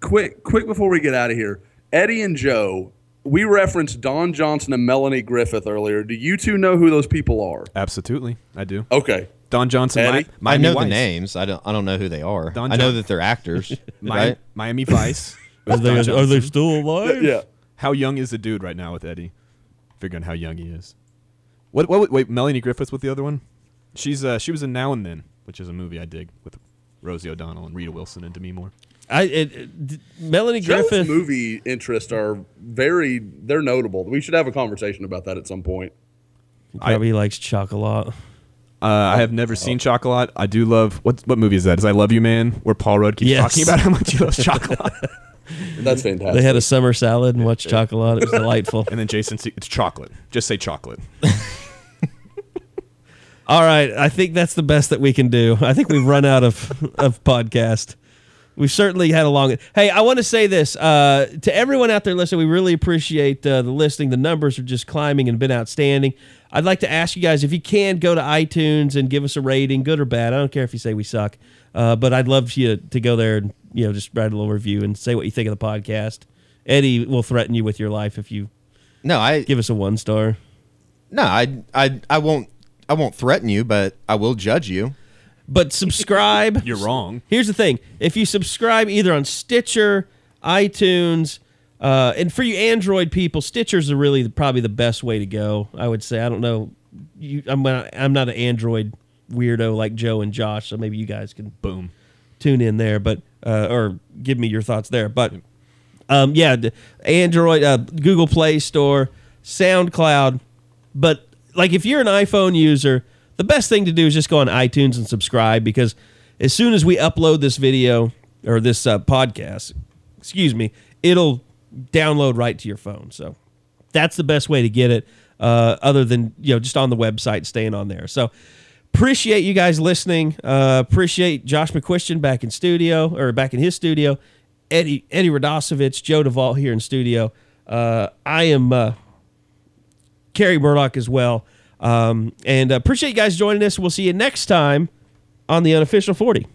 quick, quick before we get out of here, Eddie and Joe. We referenced Don Johnson and Melanie Griffith earlier. Do you two know who those people are? Absolutely, I do. Okay. Don Johnson, Eddie? Mi- I Miami know the names. I don't. I don't know who they are. Don I know John- that they're actors. Mi- right? Miami Vice. Are with they, are they Johnson. still alive? Yeah. How young is the dude right now with Eddie? Figuring how young he is. What? What? Wait, Melanie Griffith with the other one? She's uh, she was in Now and Then, which is a movie I dig with Rosie O'Donnell and Rita Wilson and Demi Moore. I it, it, Melanie Joe's Griffith. movie interests are very they're notable. We should have a conversation about that at some point. Probably likes chocolate. Uh, I have never seen Chocolat. I do love what what movie is that? Is I Love You Man, where Paul Rudd keeps Yes. talking about how much he loves chocolate. That's fantastic. They had a summer salad and watched chocolate. It was delightful. and then Jason, it's chocolate. Just say chocolate. All right, I think that's the best that we can do. I think we've run out of of podcast. We've certainly had a long. Hey, I want to say this uh, to everyone out there listening. We really appreciate uh, the listening. The numbers are just climbing and been outstanding. I'd like to ask you guys if you can go to iTunes and give us a rating, good or bad. I don't care if you say we suck, uh, but I'd love you to go there and you know just write a little review and say what you think of the podcast. Eddie will threaten you with your life if you No, I give us a one star. no, I I I won't I won't threaten you, but I will judge you. But subscribe. You're wrong. Here's the thing: if you subscribe either on Stitcher, iTunes, uh, and for you Android people, Stitcher's are really the, probably the best way to go. I would say. I don't know. You, I'm not, I'm not an Android weirdo like Joe and Josh, so maybe you guys can Boom. tune in there, but uh, or give me your thoughts there. But Um, yeah, Android, uh, Google Play Store, SoundCloud. But like, if you're an iPhone user, the best thing to do is just go on iTunes and subscribe because as soon as we upload this video or this uh, podcast, excuse me, it'll download right to your phone. So that's the best way to get it. Uh, other than you know just on the website, staying on there. So appreciate you guys listening. Uh, appreciate Josh McCuistion back in studio or back in his studio. Eddie Eddie Radosovich, Joe Duvall here in studio. Uh, I am uh, Kerry Murdoch as well. Um, and appreciate you guys joining us. We'll see you next time on the unofficial 40.